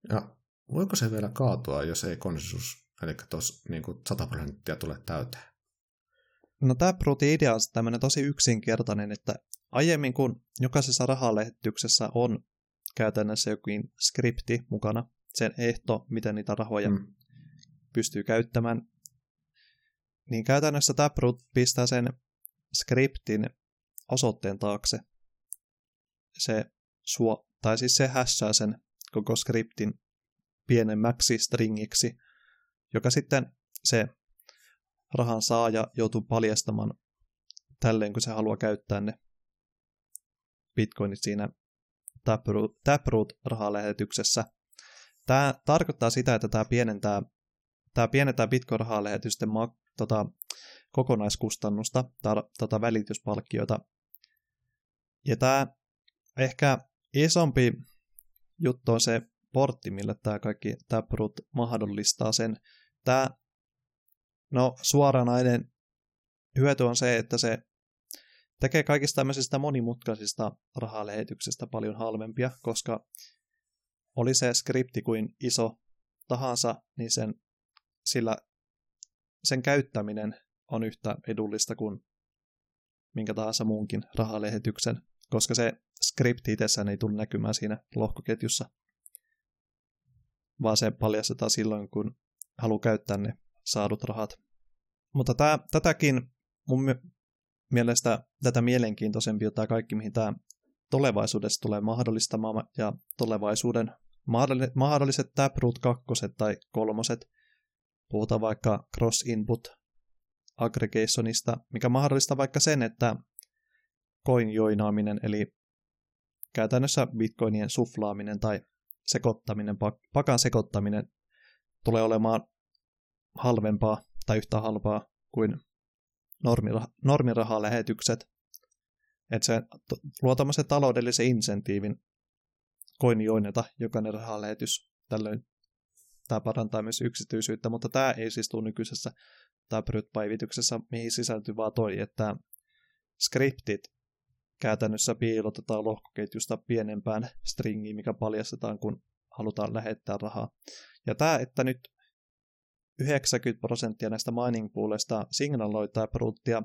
ja voiko se vielä kaatua, jos ei konsensus, eli tuossa niin 100 prosenttia tule täyteen? No tämä idea on tämmöinen tosi yksinkertainen, että aiemmin kun jokaisessa rahalehdyksessä on käytännössä jokin skripti mukana, sen ehto, miten niitä rahoja mm. pystyy käyttämään, niin käytännössä Taproot pistää sen skriptin osoitteen taakse. Se suo, tai siis se hässää sen koko skriptin pienemmäksi stringiksi, joka sitten se rahan saaja joutuu paljastamaan tälleen, kun se haluaa käyttää ne bitcoinit siinä Taproot-rahalähetyksessä. Tämä tarkoittaa sitä, että tämä pienentää, tämä pienentää bitcoin-rahalähetysten ma- tota, kokonaiskustannusta, tar- tota välityspalkkioita. Ja tämä ehkä isompi juttu on se portti, millä tämä kaikki Taproot mahdollistaa sen. Tämä No suoranainen hyöty on se, että se tekee kaikista tämmöisistä monimutkaisista rahalähetyksistä paljon halvempia, koska oli se skripti kuin iso tahansa, niin sen, sillä sen käyttäminen on yhtä edullista kuin minkä tahansa muunkin rahalähetyksen, koska se skripti itsessään ei tule näkymään siinä lohkoketjussa, vaan se paljastetaan silloin, kun haluaa käyttää ne saadut rahat. Mutta tää, tätäkin mun mielestä tätä mielenkiintoisempi on tämä kaikki, mihin tämä tulevaisuudessa tulee mahdollistamaan ja tulevaisuuden mahdolliset Taproot kakkoset tai kolmoset. Puhutaan vaikka cross-input aggregationista, mikä mahdollistaa vaikka sen, että coin joinaaminen, eli käytännössä bitcoinien suflaaminen tai sekoittaminen, pakan sekoittaminen tulee olemaan halvempaa tai yhtä halpaa kuin normiraha, normirahalähetykset. Että se luo tämmöisen taloudellisen insentiivin koinioineta jokainen rahalähetys. Tällöin tämä parantaa myös yksityisyyttä, mutta tämä ei siis tule nykyisessä Taproot-päivityksessä, mihin sisältyy vaan toi, että skriptit käytännössä piilotetaan lohkoketjusta pienempään stringiin, mikä paljastetaan, kun halutaan lähettää rahaa. Ja tämä, että nyt 90 prosenttia näistä mining poolista signaloi bruttia.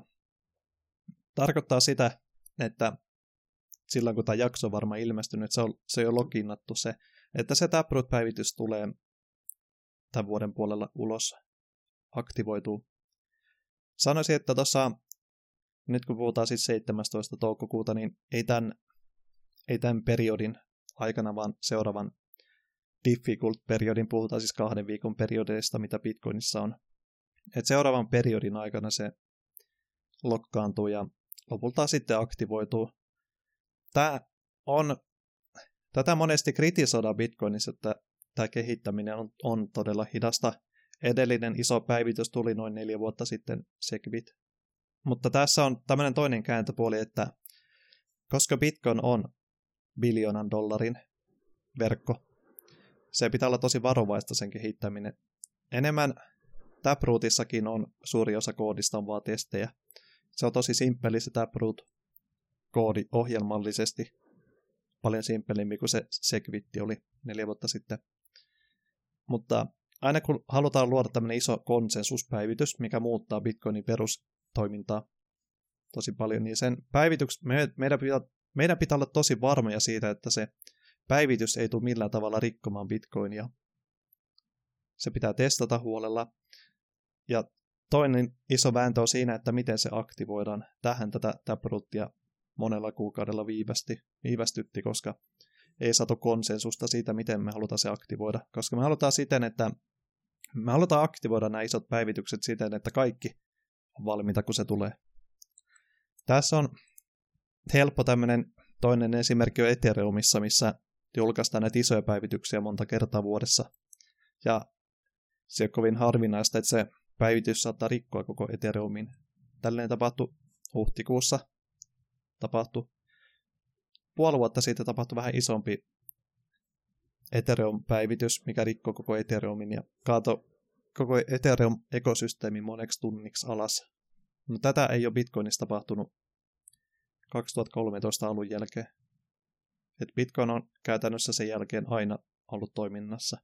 Tarkoittaa sitä, että silloin kun tämä jakso on varmaan ilmestynyt, se on, se on jo loginnattu se, että se Taproot-päivitys tulee tämän vuoden puolella ulos, aktivoituu. Sanoisin, että tuossa, nyt kun puhutaan siis 17. toukokuuta, niin ei tämän, ei tämän periodin aikana, vaan seuraavan difficult-periodin, puhutaan siis kahden viikon periodeista, mitä Bitcoinissa on. Et seuraavan periodin aikana se lokkaantuu ja lopulta sitten aktivoituu. Tämä on, tätä monesti kritisoidaan Bitcoinissa, että tämä kehittäminen on, on todella hidasta. Edellinen iso päivitys tuli noin neljä vuotta sitten, Segwit. Mutta tässä on tämmöinen toinen kääntöpuoli, että koska Bitcoin on biljoonan dollarin verkko, se pitää olla tosi varovaista sen kehittäminen. Enemmän Taprootissakin on suuri osa koodista on vaan testejä. Se on tosi simppeli se Taproot-koodi ohjelmallisesti. Paljon simppelimpi kuin se Segwitti oli neljä vuotta sitten. Mutta aina kun halutaan luoda tämmöinen iso konsensuspäivitys, mikä muuttaa Bitcoinin perustoimintaa tosi paljon, niin sen päivityksen meidän pitää, meidän pitää olla tosi varmoja siitä, että se päivitys ei tule millään tavalla rikkomaan bitcoinia. Se pitää testata huolella. Ja toinen iso vääntö on siinä, että miten se aktivoidaan. Tähän tätä Taprootia monella kuukaudella viivästi, viivästytti, koska ei saatu konsensusta siitä, miten me halutaan se aktivoida. Koska me halutaan siten, että me halutaan aktivoida nämä isot päivitykset siten, että kaikki valmiita, kun se tulee. Tässä on helppo tämmöinen Toinen esimerkki on Ethereumissa, missä julkaistaan näitä isoja päivityksiä monta kertaa vuodessa. Ja se on kovin harvinaista, että se päivitys saattaa rikkoa koko Ethereumin. Tällainen tapahtui huhtikuussa. Tapahtui puoli vuotta sitten tapahtui vähän isompi Ethereum-päivitys, mikä rikkoi koko Ethereumin ja kaato koko Ethereum-ekosysteemi moneksi tunniksi alas. No, tätä ei ole Bitcoinissa tapahtunut 2013 alun jälkeen. Et Bitcoin on käytännössä sen jälkeen aina ollut toiminnassa.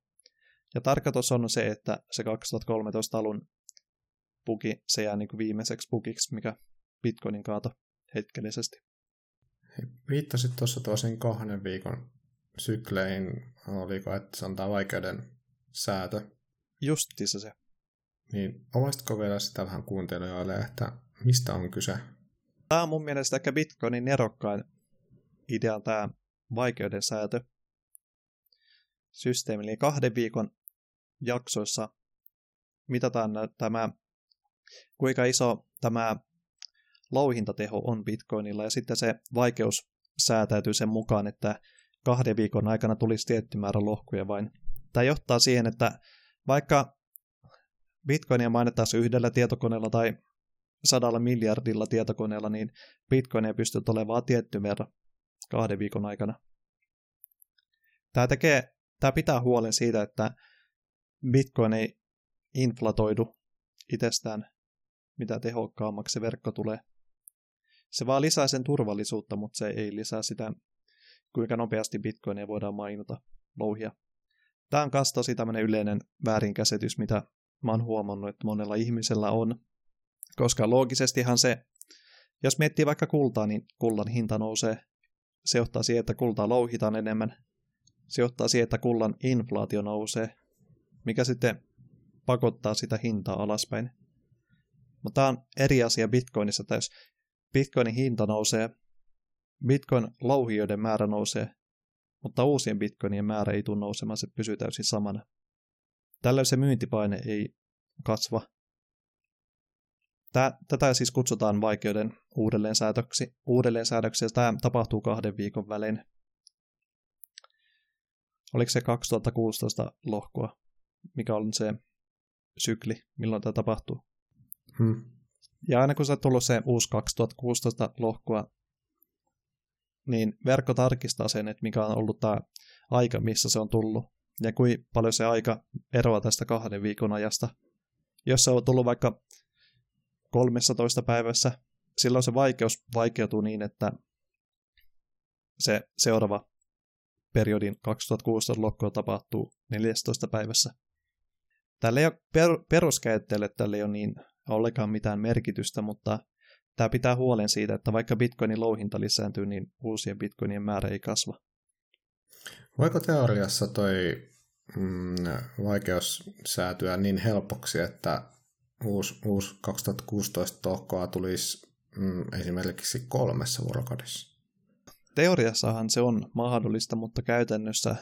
Ja tarkoitus on se, että se 2013 alun bugi, se jää niin kuin viimeiseksi bugiksi, mikä Bitcoinin kaato hetkellisesti. Viittasit tuossa tosin kahden viikon sykleihin, oliko, että se on tämä vaikeuden säätö. Justiinsa se. Niin, avaisitko vielä sitä vähän kuuntelijoille, että mistä on kyse? Tämä on mun mielestä ehkä Bitcoinin nerokkain idea, tämä vaikeuden säätö systeemi. Eli kahden viikon jaksoissa mitataan tämä, kuinka iso tämä louhintateho on Bitcoinilla, ja sitten se vaikeus säätäytyy sen mukaan, että kahden viikon aikana tulisi tietty määrä lohkuja vain. Tämä johtaa siihen, että vaikka Bitcoinia mainittaisiin yhdellä tietokoneella tai sadalla miljardilla tietokoneella, niin Bitcoinia pystyy olemaan tietty verran kahden viikon aikana. Tämä, tekee, tämä pitää huolen siitä, että Bitcoin ei inflatoidu itsestään, mitä tehokkaammaksi se verkko tulee. Se vaan lisää sen turvallisuutta, mutta se ei lisää sitä, kuinka nopeasti Bitcoinia voidaan mainita, louhia. Tämä on myös tosi tämmöinen yleinen väärinkäsitys, mitä mä oon huomannut, että monella ihmisellä on. Koska loogisestihan se, jos miettii vaikka kultaa, niin kullan hinta nousee. Se johtaa siihen, että kultaa louhitaan enemmän. Se johtaa siihen, että kullan inflaatio nousee, mikä sitten pakottaa sitä hintaa alaspäin. Mutta tämä on eri asia Bitcoinissa, että jos Bitcoinin hinta nousee, Bitcoin louhijoiden määrä nousee, mutta uusien bitcoinien määrä ei tule nousemaan, se pysyy täysin samana. Tällöin se myyntipaine ei kasva. Tätä siis kutsutaan vaikeuden uudelleensäädöksi. Uudelleensäädöksi ja tämä tapahtuu kahden viikon välein. Oliko se 2016 lohkoa? Mikä on se sykli, milloin tämä tapahtuu? Hmm. Ja aina kun se on tullut se uusi 2016 lohkoa, niin verkko tarkistaa sen, että mikä on ollut tämä aika, missä se on tullut, ja kuinka paljon se aika eroaa tästä kahden viikon ajasta. Jos se on tullut vaikka 13 päivässä, silloin se vaikeus vaikeutuu niin, että se seuraava periodin 2016 lokko tapahtuu 14 päivässä. Tällä ei ole per- peruskäyttäjälle tällä ei ole niin ollenkaan mitään merkitystä, mutta Tämä pitää huolen siitä, että vaikka bitcoinin louhinta lisääntyy, niin uusien bitcoinien määrä ei kasva. Voiko teoriassa toi mm, vaikeus säätyä niin helpoksi, että uusi, uusi 2016 tohkoa tulisi mm, esimerkiksi kolmessa vuorokaudessa? Teoriassahan se on mahdollista, mutta käytännössä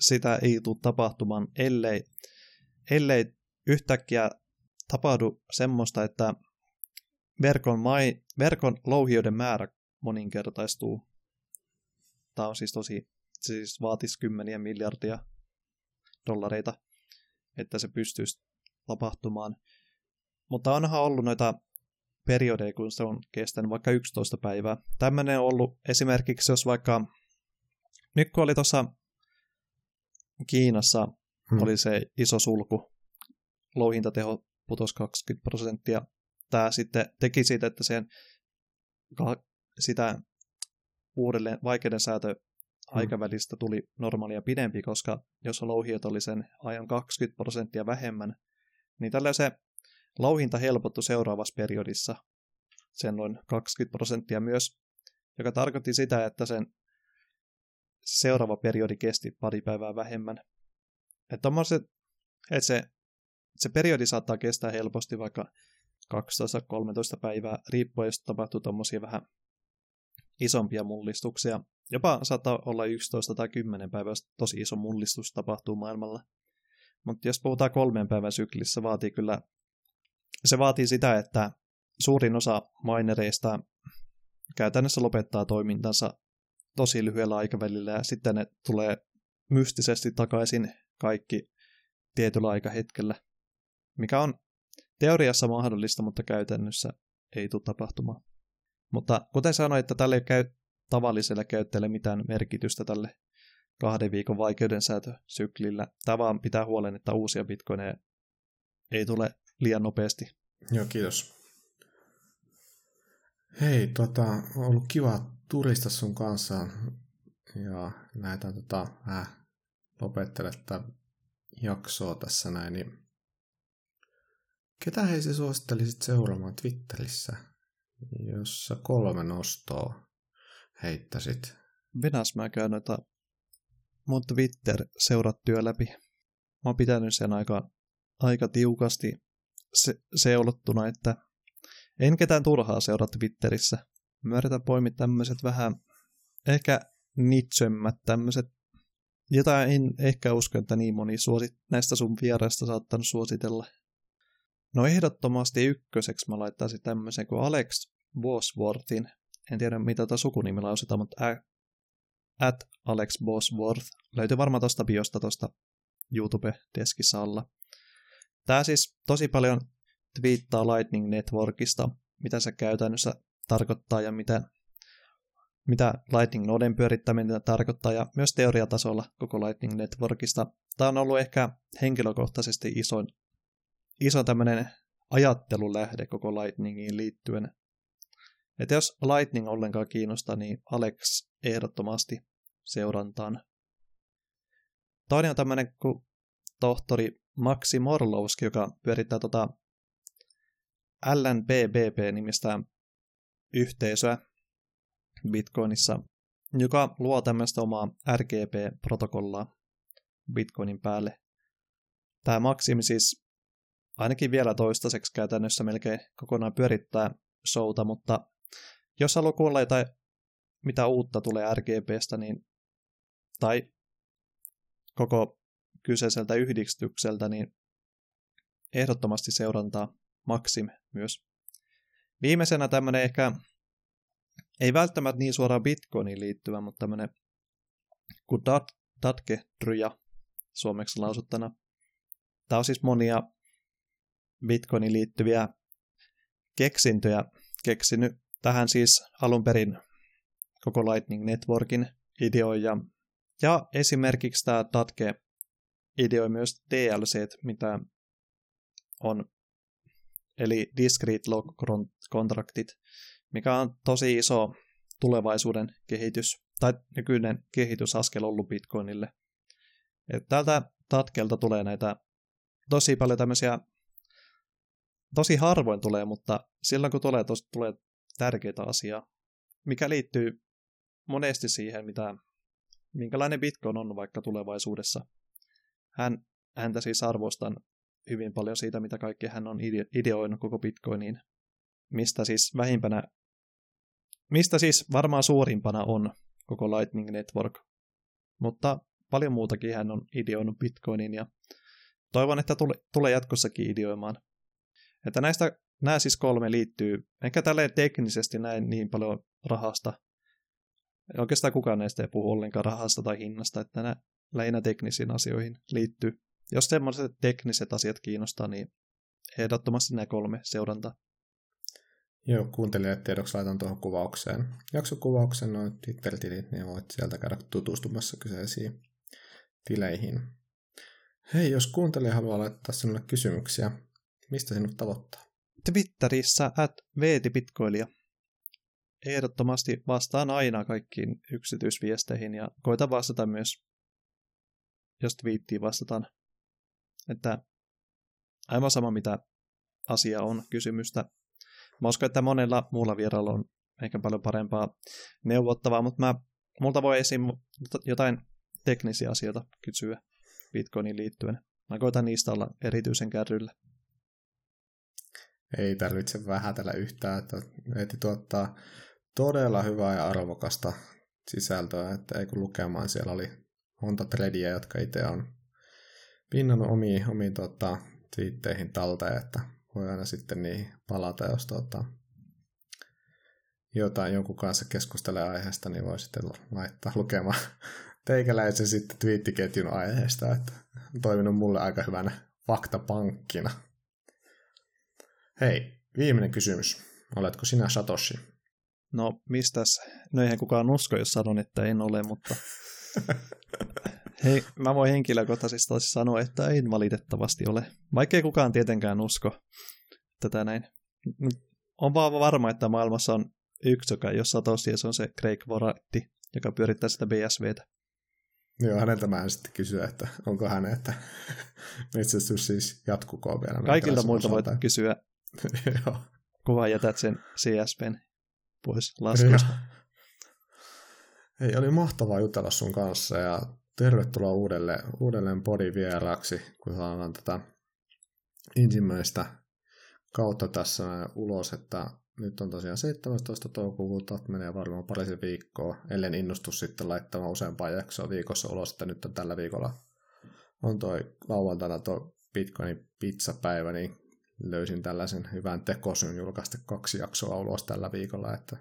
sitä ei tule tapahtumaan, ellei, ellei yhtäkkiä tapahdu semmoista, että verkon, mai, verkon louhijoiden määrä moninkertaistuu. Tämä on siis tosi, se siis vaatisi kymmeniä miljardia dollareita, että se pystyisi tapahtumaan. Mutta onhan ollut noita periodeja, kun se on kestänyt vaikka 11 päivää. Tämmöinen on ollut esimerkiksi, jos vaikka nyt kun oli tuossa Kiinassa hmm. oli se iso sulku, louhintateho putosi 20 prosenttia tämä sitten teki siitä, että sen, sitä uudelleen vaikeuden säätö mm. aikavälistä tuli normaalia pidempi, koska jos louhijat oli sen ajan 20 prosenttia vähemmän, niin tällä se louhinta helpottui seuraavassa periodissa sen noin 20 prosenttia myös, joka tarkoitti sitä, että sen seuraava periodi kesti pari päivää vähemmän. Että, että se, se periodi saattaa kestää helposti vaikka 12-13 päivää, riippuen jos tapahtuu tuommoisia vähän isompia mullistuksia. Jopa saattaa olla 11 tai 10 päivää, tosi iso mullistus tapahtuu maailmalla. Mutta jos puhutaan kolmen päivän syklissä, vaatii kyllä, se vaatii sitä, että suurin osa minereista käytännössä lopettaa toimintansa tosi lyhyellä aikavälillä ja sitten ne tulee mystisesti takaisin kaikki tietyllä aikahetkellä, mikä on teoriassa mahdollista, mutta käytännössä ei tule tapahtumaan. Mutta kuten sanoin, että tälle ei käy tavalliselle käyttäjälle mitään merkitystä tälle kahden viikon vaikeudensäätösyklillä. Tämä vaan pitää huolen, että uusia bitcoineja ei tule liian nopeasti. Joo, kiitos. Hei, tota, on ollut kiva turista sun kanssa ja lähdetään tota, äh, lopettelemaan tätä jaksoa tässä näin, niin ketä hei se suosittelisit seuraamaan Twitterissä, jos sä kolme nostoa heittäisit? Venäs mä käyn noita mun Twitter-seurattyä läpi. Mä oon pitänyt sen aika, aika tiukasti se, seulottuna, että en ketään turhaa seuraa Twitterissä. Mä yritän poimia tämmöiset vähän ehkä nitsemmät tämmöiset, jota en ehkä usko, että niin moni suosit, näistä sun vieraista saattanut suositella. No ehdottomasti ykköseksi mä laittaisin tämmöisen kuin Alex Bosworthin. En tiedä mitä tämä sukunimi lausutaan, mutta at Alex Bosworth. Löytyy varmaan tosta biosta tosta YouTube-deskissä alla. Tää siis tosi paljon twiittaa Lightning Networkista, mitä se käytännössä tarkoittaa ja mitä, mitä Lightning Noden pyörittäminen tarkoittaa ja myös teoriatasolla koko Lightning Networkista. Tämä on ollut ehkä henkilökohtaisesti isoin, iso tämmöinen ajattelulähde koko Lightningiin liittyen. Että jos Lightning ollenkaan kiinnostaa, niin Alex ehdottomasti seurantaan. Toinen on tämmöinen kuin tohtori Maxi Morlowski, joka pyörittää tota LNBBP-nimistä yhteisöä Bitcoinissa, joka luo tämmöistä omaa RGB-protokollaa Bitcoinin päälle. Tämä Maxim siis ainakin vielä toistaiseksi käytännössä melkein kokonaan pyörittää showta, mutta jos haluaa kuulla jotain, mitä uutta tulee RGBstä, niin, tai koko kyseiseltä yhdistykseltä, niin ehdottomasti seurantaa Maxim myös. Viimeisenä tämmöinen ehkä, ei välttämättä niin suoraan Bitcoiniin liittyvä, mutta tämmöinen kuin dat, Datke Dryja suomeksi lausuttana. Tämä on siis monia Bitcoiniin liittyviä keksintöjä keksinyt. Tähän siis alun perin koko Lightning Networkin ideoija. Ja esimerkiksi tämä Datke ideoi myös DLC, mitä on eli Discrete Log Contractit, mikä on tosi iso tulevaisuuden kehitys, tai nykyinen kehitysaskel ollut Bitcoinille. Et tältä tatkelta tulee näitä tosi paljon tämmöisiä, tosi harvoin tulee, mutta silloin kun tulee, tos, tulee tärkeitä asiaa, mikä liittyy monesti siihen, mitä, minkälainen Bitcoin on vaikka tulevaisuudessa. Hän, häntä siis arvostan hyvin paljon siitä, mitä kaikkea hän on ideoinut koko Bitcoiniin. Mistä siis vähimpänä, mistä siis varmaan suurimpana on koko Lightning Network. Mutta paljon muutakin hän on ideoinut Bitcoinin ja toivon, että tule, tulee jatkossakin ideoimaan. Että näistä nämä siis kolme liittyy, ehkä tälleen teknisesti näin niin paljon rahasta. Oikeastaan kukaan näistä ei puhu ollenkaan rahasta tai hinnasta, että nämä lähinnä teknisiin asioihin liittyy. Jos semmoiset tekniset asiat kiinnostaa, niin ehdottomasti nämä kolme seuranta. Joo, kuuntelijat tiedoksi laitan tuohon kuvaukseen. Jaksokuvauksen noin Twitter-tilit, niin voit sieltä käydä tutustumassa kyseisiin tileihin. Hei, jos kuuntelija haluaa laittaa sinulle kysymyksiä, mistä sinut tavoittaa? Twitterissä at veetipitkoilija. Ehdottomasti vastaan aina kaikkiin yksityisviesteihin ja koita vastata myös, jos twiittiin vastataan että aivan sama mitä asia on kysymystä. Mä uskon, että monella muulla vieralla on ehkä paljon parempaa neuvottavaa, mutta mä, multa voi esim. jotain teknisiä asioita kysyä Bitcoiniin liittyen. Mä koitan niistä olla erityisen kärryllä. Ei tarvitse vähätellä yhtään, että Veeti tuottaa todella hyvää ja arvokasta sisältöä, että ei kun lukemaan siellä oli monta threadia, jotka itse on pinnannut omiin, omiin tota, twiitteihin talteen, että voi aina sitten niihin palata, jos tota, jotain jonkun kanssa keskustelee aiheesta, niin voi sitten laittaa lukemaan teikäläisen sitten twiittiketjun aiheesta, että on toiminut mulle aika hyvänä faktapankkina. Hei, viimeinen kysymys. Oletko sinä Satoshi? No, mistäs? No eihän kukaan usko, jos sanon, että en ole, mutta... Hei, mä voin henkilökohtaisesti sanoa, että en valitettavasti ole. Vaikkei kukaan tietenkään usko tätä näin. On vaan varma, että maailmassa on yksi, joka ei ole Satoshi, ja se on se Craig Voratti, joka pyörittää sitä BSVtä. Joo, häneltä mä en sitten kysyä, että onko hän, että metsästys siis jatkukoon vielä. Kaikilta muilta voit kysyä, kun vaan jätät sen CSPn pois laskusta. Ei, oli mahtavaa jutella sun kanssa ja tervetuloa uudelleen, uudelleen podivieraaksi, kun saadaan tätä ensimmäistä kautta tässä ulos, että nyt on tosiaan 17. toukokuuta, menee varmaan parisen viikkoa, ellen innostu sitten laittamaan useampaa jaksoa viikossa ulos, että nyt on tällä viikolla on toi lauantaina tuo Bitcoinin pizzapäivä, niin löysin tällaisen hyvän tekosyn julkaista kaksi jaksoa ulos tällä viikolla, että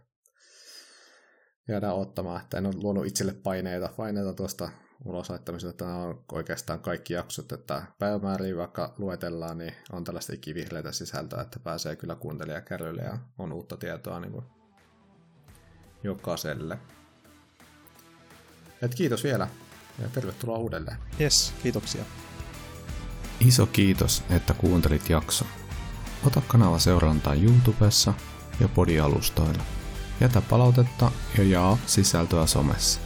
jäädään ottamaan, että en ole luonut itselle paineita, paineita tuosta ulos laittamisesta, että nämä on oikeastaan kaikki jaksot, että päivämääriä vaikka luetellaan, niin on tällaista ikivihreitä sisältöä, että pääsee kyllä kuuntelijakärrylle ja on uutta tietoa niin kuin jokaiselle. Et kiitos vielä ja tervetuloa uudelleen. Yes, kiitoksia. Iso kiitos, että kuuntelit jakso. Ota kanava seurantaa YouTubessa ja podialustoilla. Jätä palautetta ja jaa sisältöä somessa.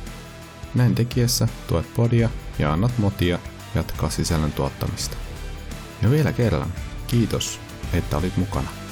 Näin tekiessä tuet podia ja annat motia jatkaa sisällön tuottamista. Ja vielä kerran, kiitos, että olit mukana.